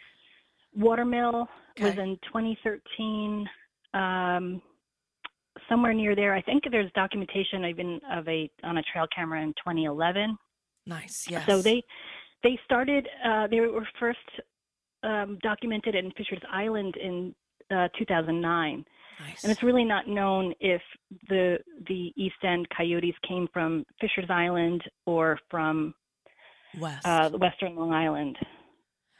Watermill was in 2013. Um, somewhere near there, I think there's documentation even of a on a trail camera in 2011. Nice. Yes. So they they started. Uh, they were first um, documented in Fisher's Island in uh, 2009. Nice. And it's really not known if the the East End coyotes came from Fisher's Island or from West. uh, Western Long Island.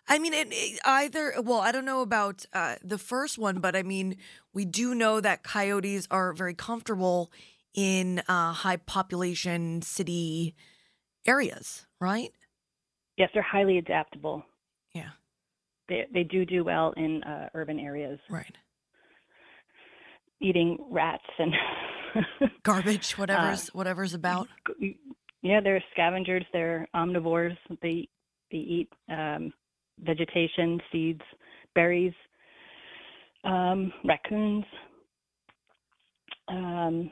I mean, it, it- either. Well, I don't know about uh, the first one, but I mean, we do know that coyotes are very comfortable in uh, high population city areas, right? Yes, they're highly adaptable. They they do do well in uh, urban areas. Right. Eating rats and Garbage, Uh, whatever's whatever's about. yeah, they're scavengers. They're omnivores. They they eat um, vegetation, seeds, berries, um, raccoons. Um,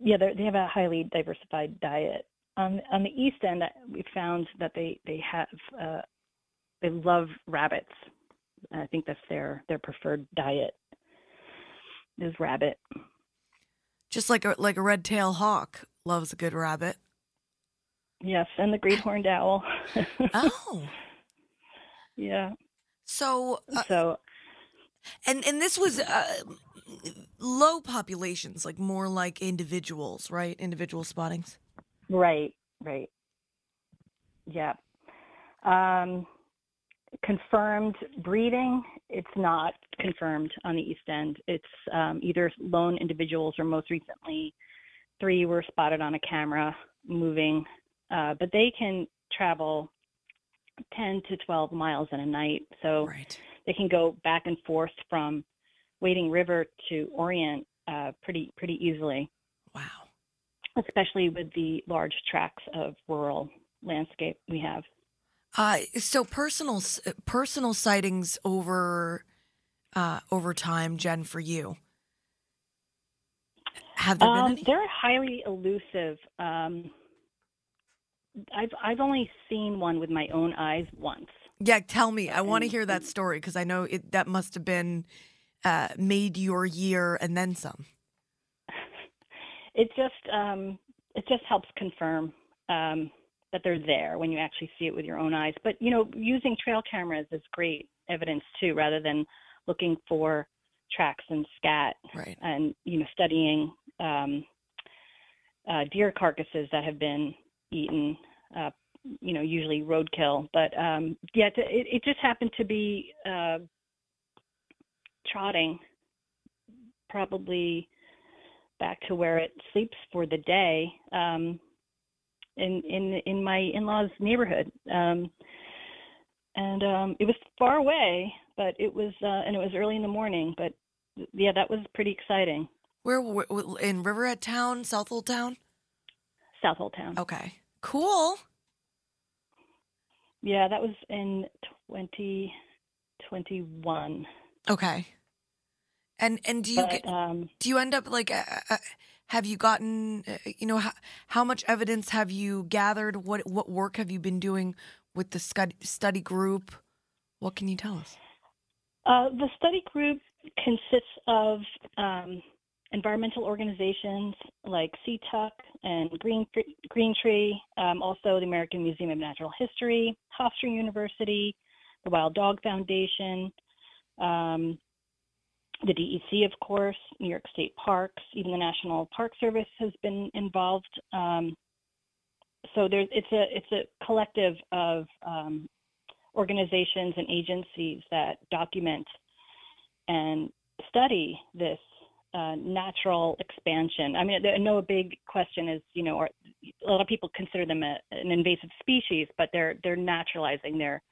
yeah, they they have a highly diversified diet. On on the east end, we found that they they have uh, they love rabbits. I think that's their their preferred diet is rabbit. Just like a like a red tail hawk loves a good rabbit. Yes, and the great horned owl. oh. Yeah. So uh, so and and this was uh, low populations, like more like individuals, right? Individual spottings. Right, right. Yeah. Um, confirmed breeding, it's not confirmed on the East End. It's um, either lone individuals or most recently, three were spotted on a camera moving, uh, but they can travel 10 to 12 miles in a night. So right. they can go back and forth from Wading River to Orient uh, pretty pretty easily. Wow. Especially with the large tracts of rural landscape we have. Uh, so personal personal sightings over uh, over time, Jen, for you. Have there been Um, any? they're highly elusive. Um, I've I've only seen one with my own eyes once. Yeah, tell me. I want to hear that story because I know it, that must have been uh, made your year and then some. It just um, it just helps confirm um, that they're there when you actually see it with your own eyes. But you know, using trail cameras is great evidence too, rather than looking for tracks and scat Right. and you know studying um, uh, deer carcasses that have been eaten. Uh, you know, usually roadkill. But um, yeah, it, it just happened to be uh, trotting, probably back to where it sleeps for the day um, in in in my in-laws' neighborhood. Um, and um, it was far away, but it was uh, and it was early in the morning. But yeah, that was pretty exciting. Where, where in Riverhead Town, Southold Town? Southold Town. Okay, cool. Yeah, that was in 2021. Okay. And and do you But, get, um, do you end up like uh, uh, have you gotten uh, you know how, how much evidence have you gathered? What what work have you been doing with the study study group? What can you tell us? Uh, the study group consists of um, environmental organizations like CTUC and Green, Green Tree, um, also the American Museum of Natural History, Hofstra University, the Wild Dog Foundation, um, the DEC, of course, New York State Parks, even the National Park Service has been involved. Um, so there's it's a it's a collective of um, organizations and agencies that document and study this uh, natural expansion. I mean, I know a big question is, you know, are, a lot of people consider them a, an invasive species, but they're they're naturalizing. They're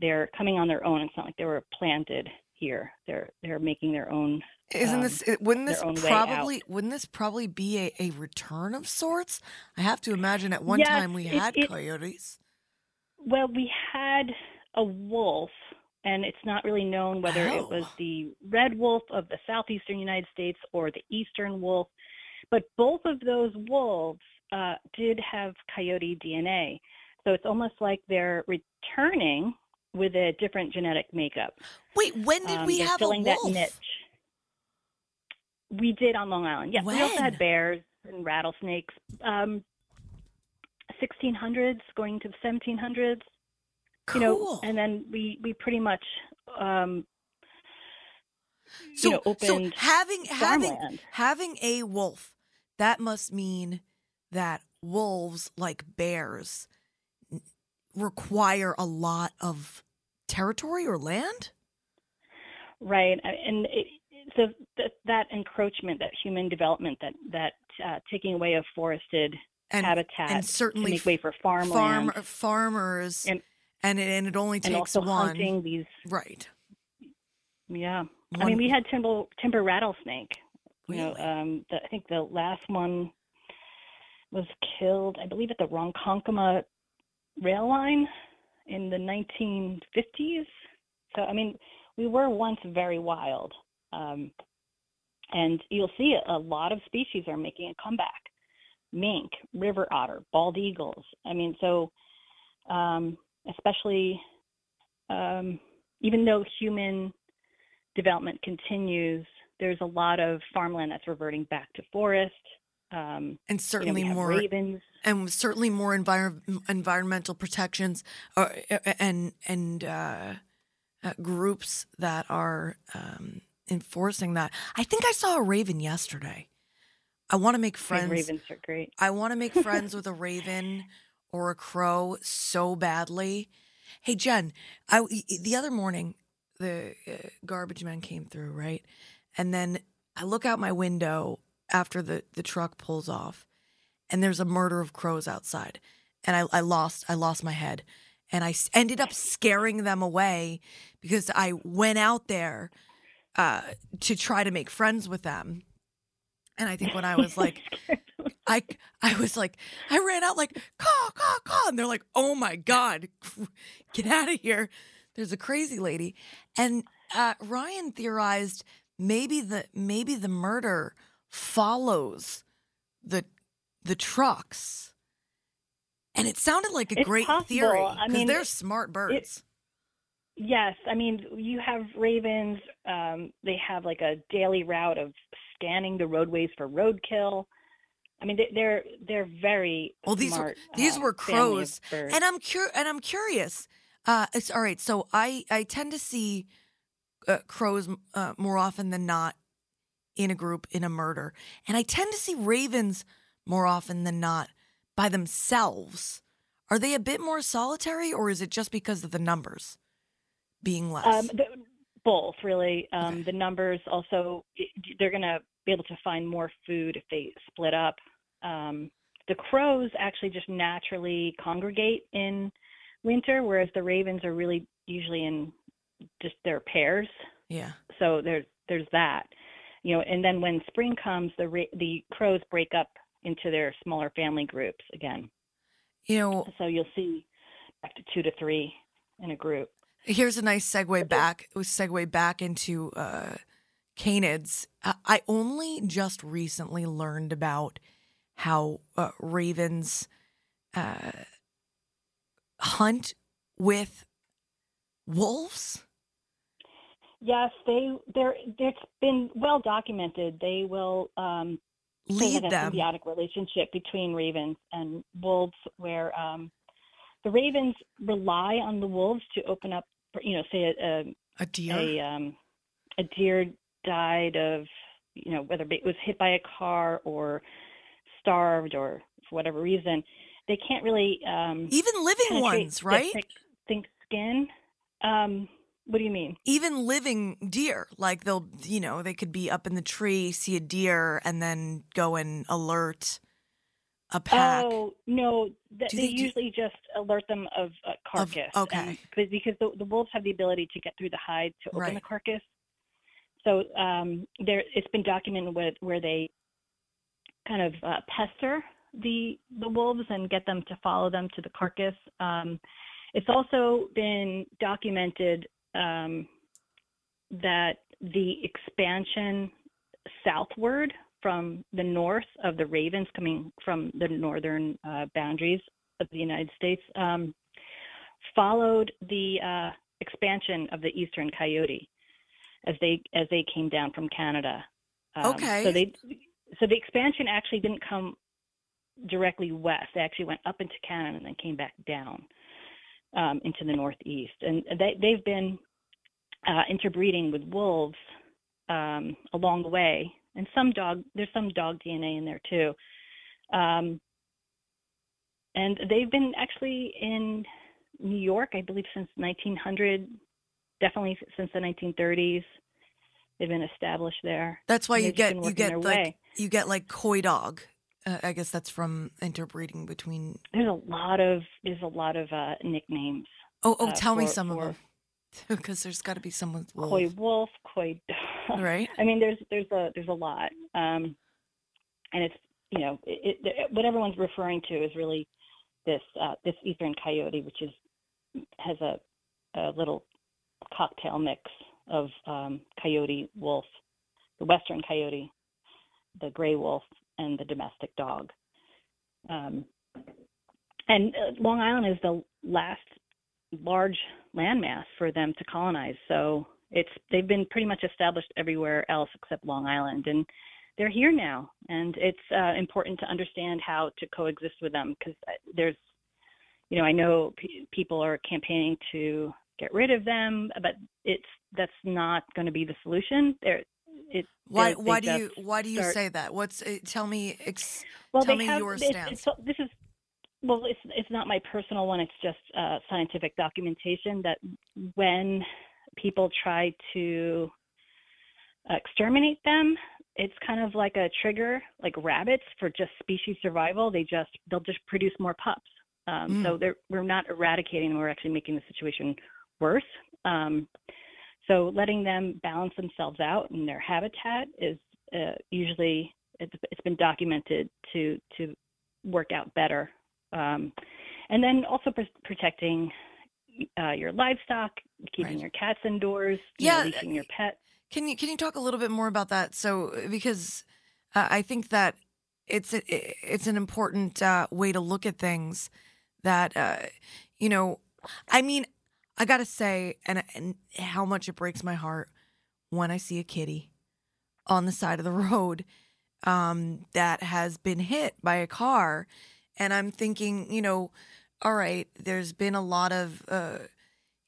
they're coming on their own. It's not like they were planted here. They're they're making their own. Isn't um, this wouldn't this their own way out. probably wouldn't this probably be a, a return of sorts? I have to imagine at one Yes, time we it- had it- coyotes. Well, we had a wolf, and it's not really known whether it was Oh. the red wolf of the southeastern United States or the eastern wolf. But both of those wolves uh, did have coyote DNA. So it's almost like they're returning with a different genetic makeup. Wait, when did Um, we have a filling wolf? that niche. We did on Long Island. Yeah, we also had bears and rattlesnakes. Um, 1600s going to the 1700s. You know, and then we we pretty much um, So, you know so opened having having farmland. having a wolf, that must mean that wolves, like bears, require a lot of territory or land. Right, and it, so that, that encroachment, that human development, that that uh, taking away of forested And- habitat and certainly to make way for farmland, Farm farmers, and and it, and it only and takes also one. hunting these. Right. Yeah, I mean, we had timber timber rattlesnake. You know, um, the, I think the last one was killed, I believe, at the Ronkonkoma rail line in the 1950s. So, I mean, we were once very wild. Um, and you'll see a, lot of species are making a comeback mink, river otter, bald eagles. I mean, so um, especially um, even though human development continues, there's a lot of farmland that's reverting back to forest. Um, and you know, certainly more ravens. and certainly more envir- environmental protections or, and and uh, uh, groups that are um, enforcing that. I think I saw a raven yesterday. I want to make friends. Ravens are great. I want to make friends with a raven or a crow so badly. Hey Jen, I the other morning the uh, garbage man came through, right? And then I look out my window after the the truck pulls off and there's a murder of crows outside. And I I lost I lost my head. and I ended up scaring them away because I went out there uh, to try to make friends with them. And I think when I was like, I I was like, I ran out like caw caw caw, and they're like, oh my god, get out of here! There's a crazy lady, and uh, Ryan theorized maybe the maybe the murder follows the the trucks, and it sounded like a It's great possible. theory I because mean, they're smart birds. Yes, I mean you have ravens. Um, they have like a daily route of scanning the roadways for roadkill. I mean they- they're they're very Well, these smart. were these uh, were crows, and I'm cur- and I'm curious. Uh, it's all right. So I I tend to see uh, crows uh, more often than not in a group in a murder, and I tend to see ravens more often than not by themselves. Are they a bit more solitary, or is it just because of the numbers being less? Um, the, both really. Um, The numbers also they're going to be able to find more food if they split up. Um, the crows actually just naturally congregate in winter, whereas the ravens are really usually in just their pairs. yeah. So there's there's that, you know. And then when spring comes, the ra- the crows break up into their smaller family groups again. You know, So you'll see back to two to three in a group. Here's a nice segue back. Segue back into uh, canids. I- I only just recently learned about how uh, ravens uh, hunt with wolves. Yes, they they're it's been well documented. They will um Lead a them. symbiotic relationship between ravens and wolves where um the ravens rely on the wolves to open up you know say a a, A deer. a um a deer died of you know whether it was hit by a car or starved or for whatever reason they can't really um Even living ones, right? thick, thick skin um what do you mean Even living deer, like they'll, you know, they could be up in the tree, see a deer, and then go and alert a pack. Oh no, th- Do they they do- usually just alert them of a carcass. and- okay. because because the, the wolves have the ability to get through the hide to open the carcass. So um, there, it's been documented with where they kind of uh, pester the the wolves and get them to follow them to the carcass. Um, it's also been documented um, that the expansion southward from the north of the ravens coming from the northern uh, boundaries of the United States um, followed the uh, expansion of the eastern coyote as they as they came down from Canada. Um, Okay. So they so the expansion actually didn't come directly west. They actually went up into Canada and then came back down um, into the northeast. And they they've been uh, interbreeding with wolves um, along the way, and some dog there's some dog DNA in there too. Um, and they've been actually in New York, I believe, since 1900. Definitely since the 1930s, they've been established there. That's why you get you get like way. you get like coy dog. Uh, I guess that's from interbreeding between. There's a lot of there's a lot of uh, nicknames. Oh, oh, uh, tell me for- some of them, because there's got to be some with wolf. Coy wolf, coy. Right. I mean, there's there's a there's a lot, um, and it's you know it, it, what everyone's referring to is really this uh, this eastern coyote, which is has a, a little cocktail mix of um, coyote, wolf, the western coyote, the gray wolf, and the domestic dog. Um, and uh, Long Island is the last large landmass for them to colonize. So it's they've been pretty much established everywhere else except Long Island, and they're here now. And it's uh, important to understand how to coexist with them because there's, you know, I know p- people are campaigning to get rid of them, but it's that's not going to be the solution. There, it. Why? Why do you? Why do you start- say that? What's? Uh, tell me. Ex, well, tell me have, your stance. it's- this is well, it's it's not my personal one. It's just uh, scientific documentation that when people try to exterminate them, it's kind of like a trigger, like rabbits for just species survival. They just they'll just produce more pups. Um, So they're, we're not eradicating them; we're actually making the situation worse. Um, so letting them balance themselves out in their habitat is uh, usually it's, it's been documented to to work out better. Um, and then also pr- protecting uh, your livestock, keeping your cats indoors, you know, Yeah, leashing your pets. Can you can you talk a little bit more about that? So because uh, I think that it's a, it's an important uh, way to look at things. That uh, you know, I mean, I gotta say, and and how much it breaks my heart when I see a kitty on the side of the road um, that has been hit by a car, and I'm thinking, you know, all right, there's been a lot of uh,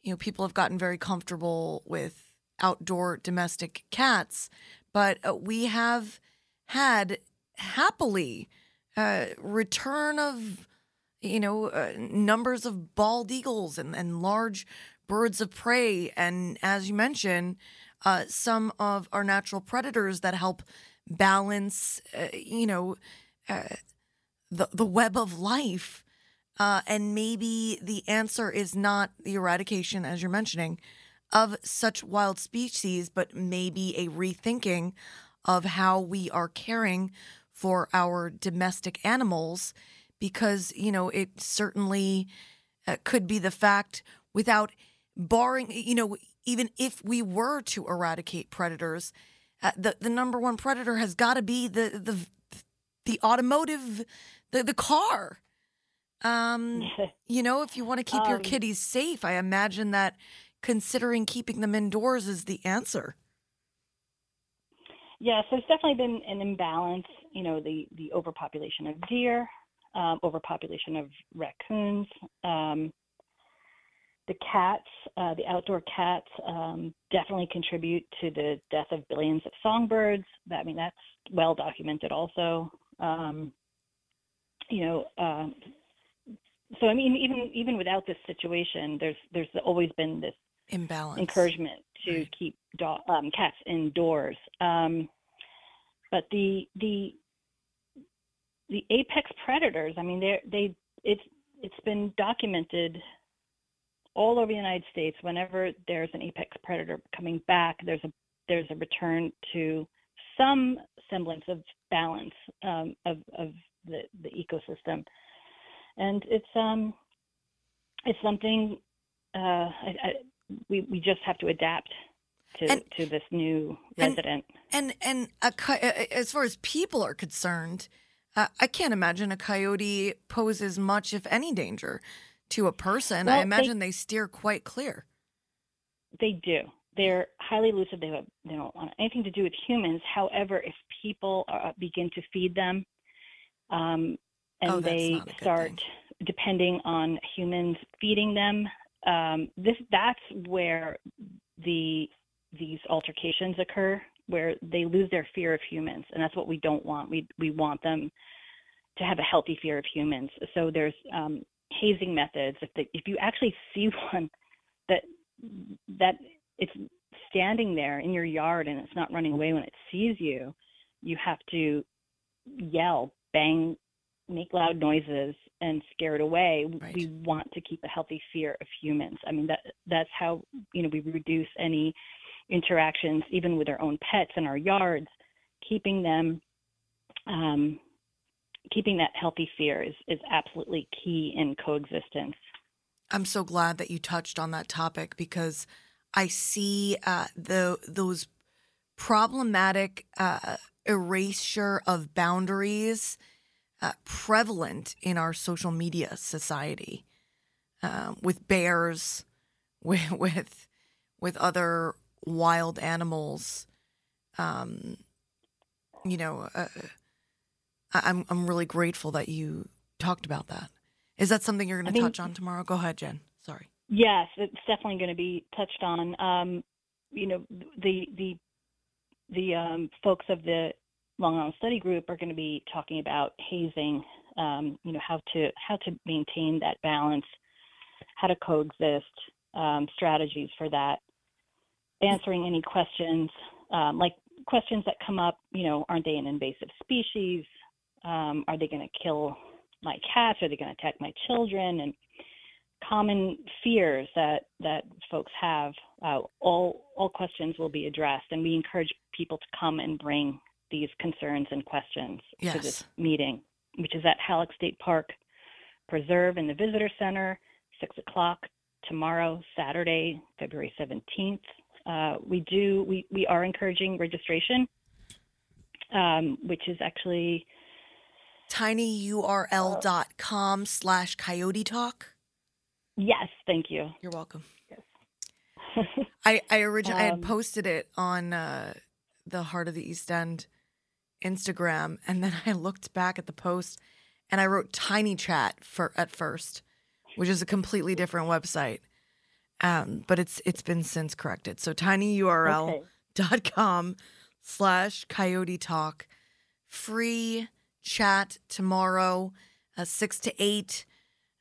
you know, people have gotten very comfortable with outdoor domestic cats, but uh, we have had happily uh, return of, you know, uh, numbers of bald eagles and, and large birds of prey. And as you mentioned, uh, some of our natural predators that help balance, uh, you know, uh, the, the web of life. Uh, and maybe the answer is not the eradication, as you're mentioning, of such wild species, but maybe a rethinking of how we are caring for our domestic animals, because, you know, it certainly uh, could be the fact without barring, you know, even if we were to eradicate predators, uh, the, the number one predator has got to be the, the, the automotive, the, the car. Um, you know, if you want to keep your Um, kitties safe, I imagine that considering keeping them indoors is the answer. Yes, there's definitely been an imbalance. You know, the the overpopulation of deer, um, overpopulation of raccoons, um, the cats, uh, the outdoor cats, um, definitely contribute to the death of billions of songbirds. I mean, that's well documented. Also, um, you know, um, so I mean, even even without this situation, there's there's always been this Imbalance. encouragement to keep do- um, cats indoors. Um, but the the the apex predators, I mean, they they it's it's been documented all over the United States. Whenever there's an apex predator coming back, there's a there's a return to some semblance of balance um, of of the the ecosystem, and it's um it's something uh, I, I, we we just have to adapt to to this new resident. And and a, as far as people are concerned, uh, I can't imagine a coyote poses much, if any, danger to a person. Well, I imagine they, steer quite clear. They do. They're highly elusive. They, have, they don't want anything to do with humans. However, if people uh, begin to feed them, um, and Oh, they not a good start depending on humans feeding them, um, this that's where the these altercations occur, where they lose their fear of humans, and that's what we don't want. We we want them to have a healthy fear of humans. So there's um, hazing methods. If they, if you actually see one that that it's standing there in your yard and it's not running away when it sees you, you have to yell, bang, make loud noises, and scare it away. We want to keep a healthy fear of humans. I mean that that's how you know we reduce any interactions, even with our own pets in our yards. Keeping them, um, keeping that healthy fear is is absolutely key in coexistence. I'm so glad that you touched on that topic because I see uh, the those problematic uh, erasure of boundaries uh, prevalent in our social media society um, with bears, with with with other wild animals. Um, you know, uh, I'm I'm really grateful that you talked about that. Is that something you're going to touch on tomorrow? Go ahead, Jen. Sorry. Yes, it's definitely going to be touched on. Um, you know, the the the um, folks of the Long Island Study Group are going to be talking about hazing. Um, you know, how to how to maintain that balance, how to coexist, um, strategies for that. Answering any questions, um, like questions that come up. You know, aren't they an invasive species? Um, are they going to kill my cats? Are they going to attack my children? And common fears that that folks have. Uh, all all questions will be addressed, and we encourage people to come and bring these concerns and questions to this meeting, which is at Hallock State Park Preserve in the Visitor Center, six o'clock tomorrow, Saturday, February seventeenth. Uh, we do we we are encouraging registration, um, which is actually tinyurl.com slash coyote talk. yes, thank you. You're welcome. Yes. I I originally I had Um, posted it on uh, the Heart of the East End Instagram, and then I looked back at the post, and I wrote Tiny Chat for at first, which is a completely different website. Um, but it's it's been since corrected. So tinyurl.com slash coyote talk. Free chat tomorrow, uh, six to eight.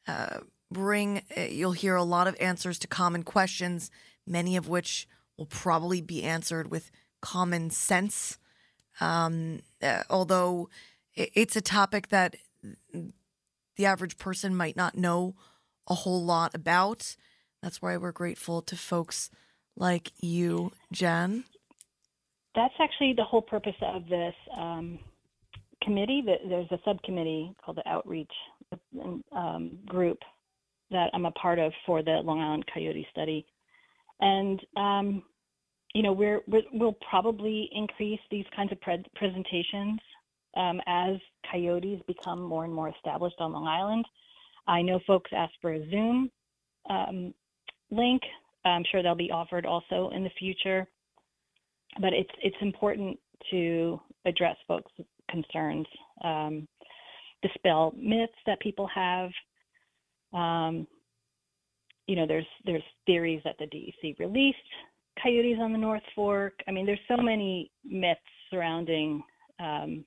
Uh, bring uh, you'll hear a lot of answers to common questions, many of which will probably be answered with common sense. Um, uh, although it's a topic that the average person might not know a whole lot about. That's why we're grateful to folks like you, Jen. That's actually the whole purpose of this um, committee. There's a subcommittee called the Outreach um, Group that I'm a part of for the Long Island Coyote Study, and um, you know we're, we're we'll probably increase these kinds of pre- presentations um, as coyotes become more and more established on Long Island. I know folks ask for a Zoom um, link. I'm sure they'll be offered also in the future but it's it's important to address folks' concerns, um, dispel myths that people have. Um, you know, there's there's theories that the DEC released coyotes on the North Fork. I mean, there's so many myths surrounding um,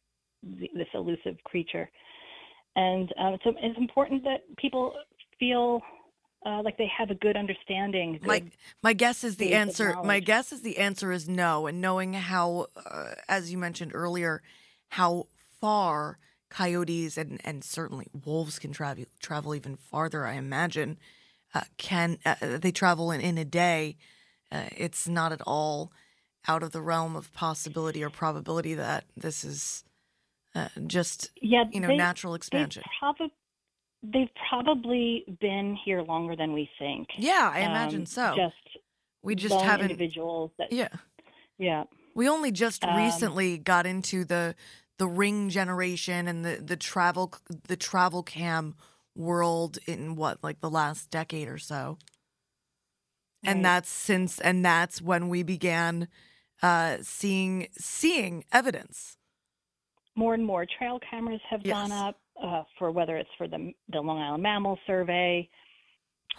th- this elusive creature, and um, so it's important that people feel uh, like they have a good understanding. My good my guess is the answer. My guess is the answer is no. And knowing how, uh, as you mentioned earlier, how far coyotes and and certainly wolves can travel travel even farther. I imagine uh, can uh, they travel in in a day? Uh, it's not at all out of the realm of possibility or probability that this is uh, just yeah, you know they- natural expansion. They've, prob- they've probably been here longer than we think. Yeah, I imagine Um, so. Just we just haven't. individuals that Yeah. yeah We only just Um, recently got into the the ring generation and the the travel the travel cam world in what like the last decade or so. And Right. that's since and that's when we began uh seeing seeing evidence. more and more trail cameras have gone up uh, for whether it's for the the Long Island Mammal Survey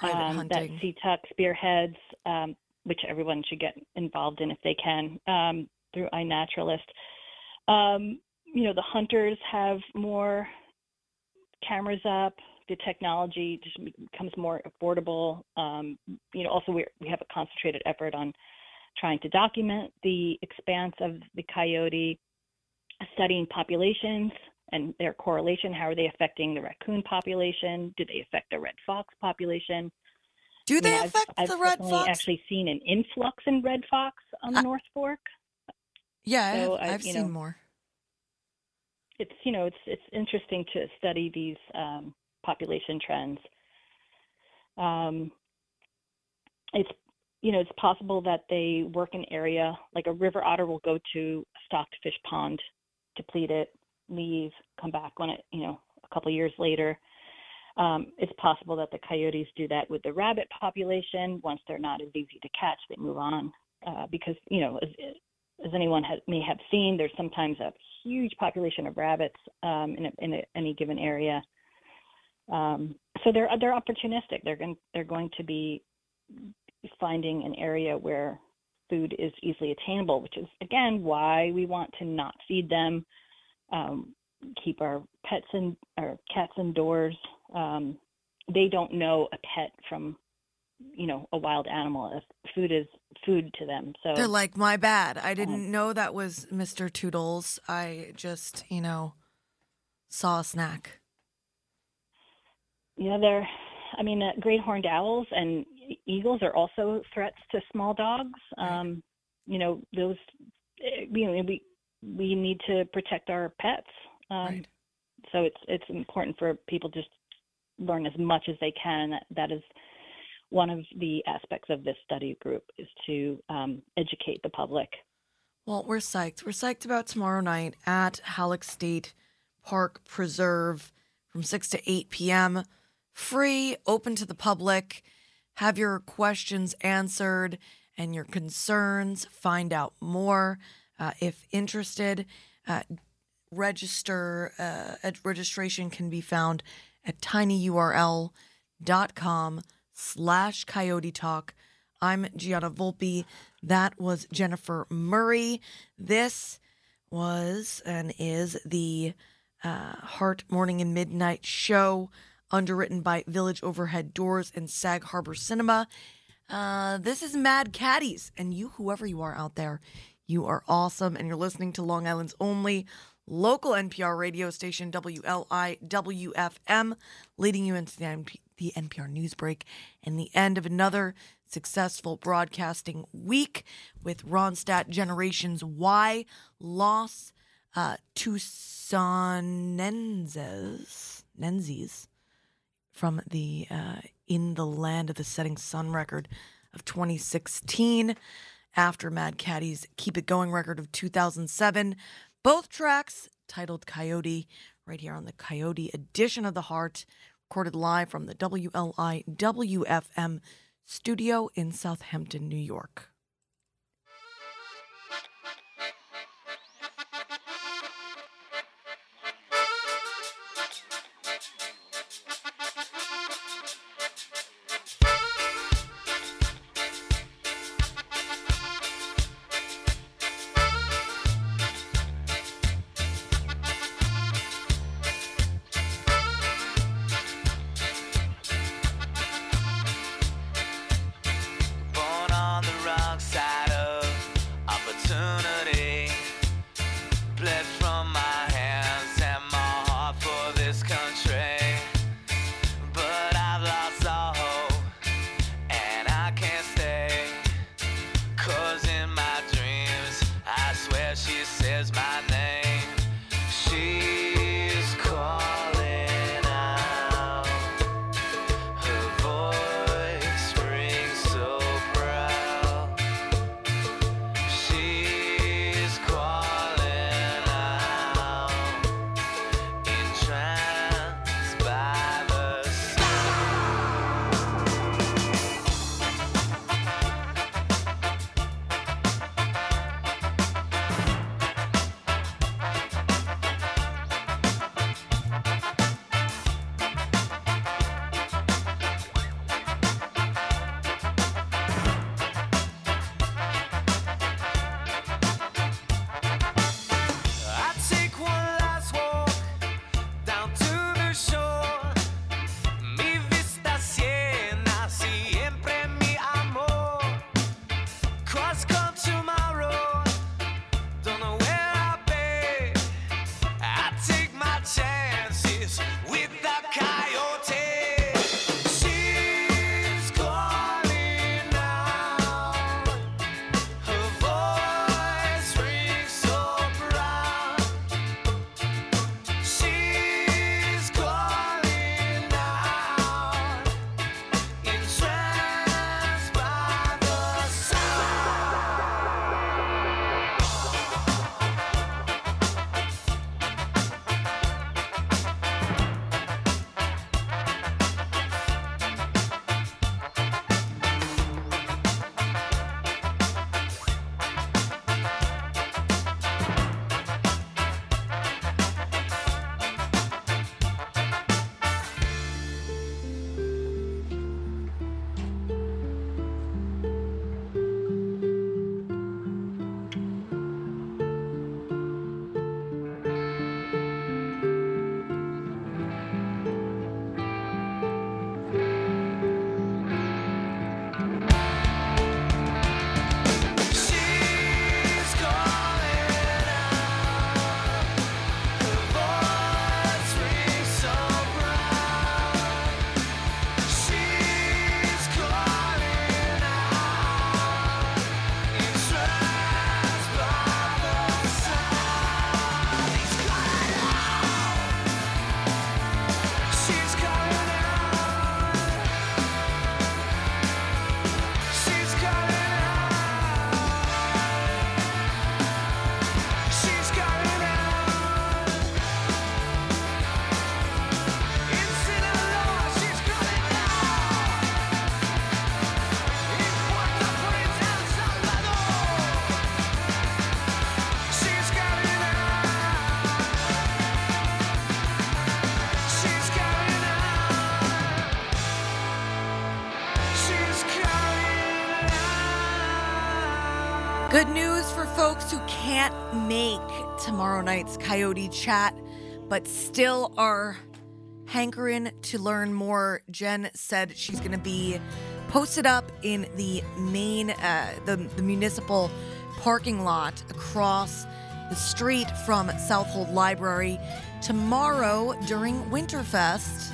um, that. Seatuck spearheads, um, which everyone should get involved in if they can um, through iNaturalist. Um, you know, the hunters have more cameras up. The technology just becomes more affordable. Um, you know, also we we have a concentrated effort on trying to document the expanse of the coyote, studying populations and their correlation. How are they affecting the raccoon population? Do they affect the red fox population? Do I they I've- affect I've the red personally fox? actually seen an influx in red fox on the North Fork. yeah, so I've, I- I've seen know, more. It's you know it's it's interesting to study these um, population trends. Um, it's you know it's possible that they work an area like a river otter will go to a stocked fish pond, deplete it, leave, come back when it you know a couple years later. Um, it's possible that the coyotes do that with the rabbit population. Once they're not as easy to catch, they move on uh, because you know as, as anyone may have seen, there's sometimes a huge population of rabbits um, in, a, in a, any given area. Um, so they're they're opportunistic. They're going they're going to be finding an area where food is easily attainable, which is again why we want to not feed them, um, keep our pets and our cats indoors. Um, they don't know a pet from you know a wild animal. If food is food to them, so They're like, my bad. Um, I didn't know that was Mr. Toodles. I just, you know, saw a snack. Yeah, they're. I mean, uh, great horned owls and eagles are also threats to small dogs. Um, you know, those. eh, You know, we we need to protect our pets. Um, So it's it's important for people just learn as much as they can. And that, that is one of the aspects of this study group is to um, educate the public. Well, we're psyched. We're psyched about tomorrow night at Hallock State Park Preserve from 6 to 8 p.m. Free, open to the public. Have your questions answered and your concerns. Find out more uh, if interested. Uh, register. Uh, registration can be found at tinyurl.com slash coyote talk. I'm Gianna Volpe. That was Jennifer Murray. This was and is the uh, Heart Morning and Midnight show, underwritten by Village Overhead Doors and Sag Harbor Cinema. Uh, this is Mad Caddies, and you, whoever you are out there, you are awesome, and you're listening to Long Island's only local NPR radio station, WLIWFM, leading you into the, NP- the NPR news break and the end of another successful broadcasting week with Ronstadt Generations Y loss uh, to Sonenses, Nenses from the uh, In the Land of the Setting Sun record of 2016 after Mad Caddies' Keep It Going record of 2007. Both tracks titled Coyote, right here on the Coyote edition of The Heart, recorded live from the WLIWFM studio in Southampton, New York. Can't make tomorrow night's Coyote Chat, but still are hankering to learn more. Jen said she's going to be posted up in the main, uh, the, the municipal parking lot across the street from Southold Library tomorrow during Winterfest.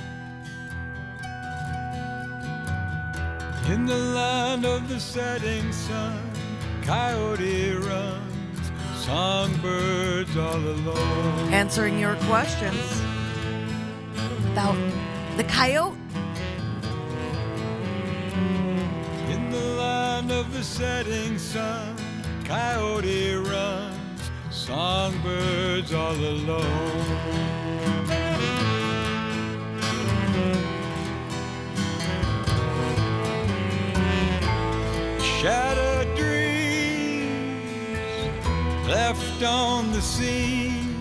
In the land of the setting sun, coyote runs, songbirds all alone. Answering your questions about the coyote. In the land of the setting sun, coyote runs, songbirds all alone. Shattered left on the scene.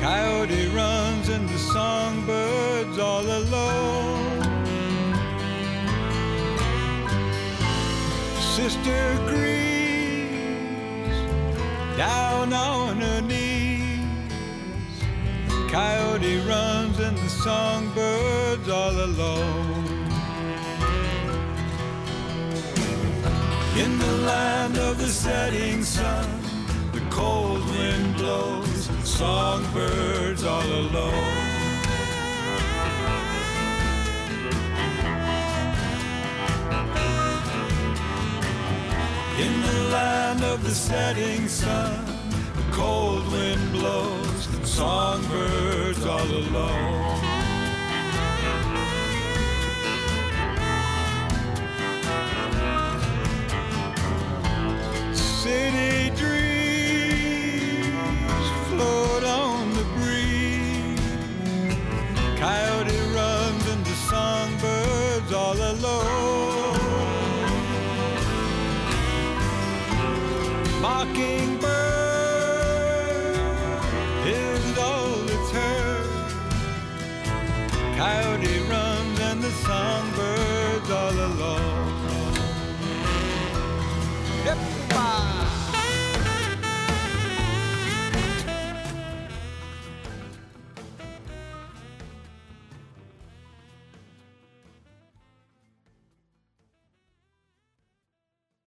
Coyote runs and the songbirds all alone. Sister grieves down on her knees. Coyote runs and the songbirds all alone. In the land of the setting sun, the cold wind blows, songbirds all alone. In the land of the setting sun, the cold wind blows, songbirds all alone. City dreams float on the breeze. Coyote runs and the songbirds all alone. Mockingbird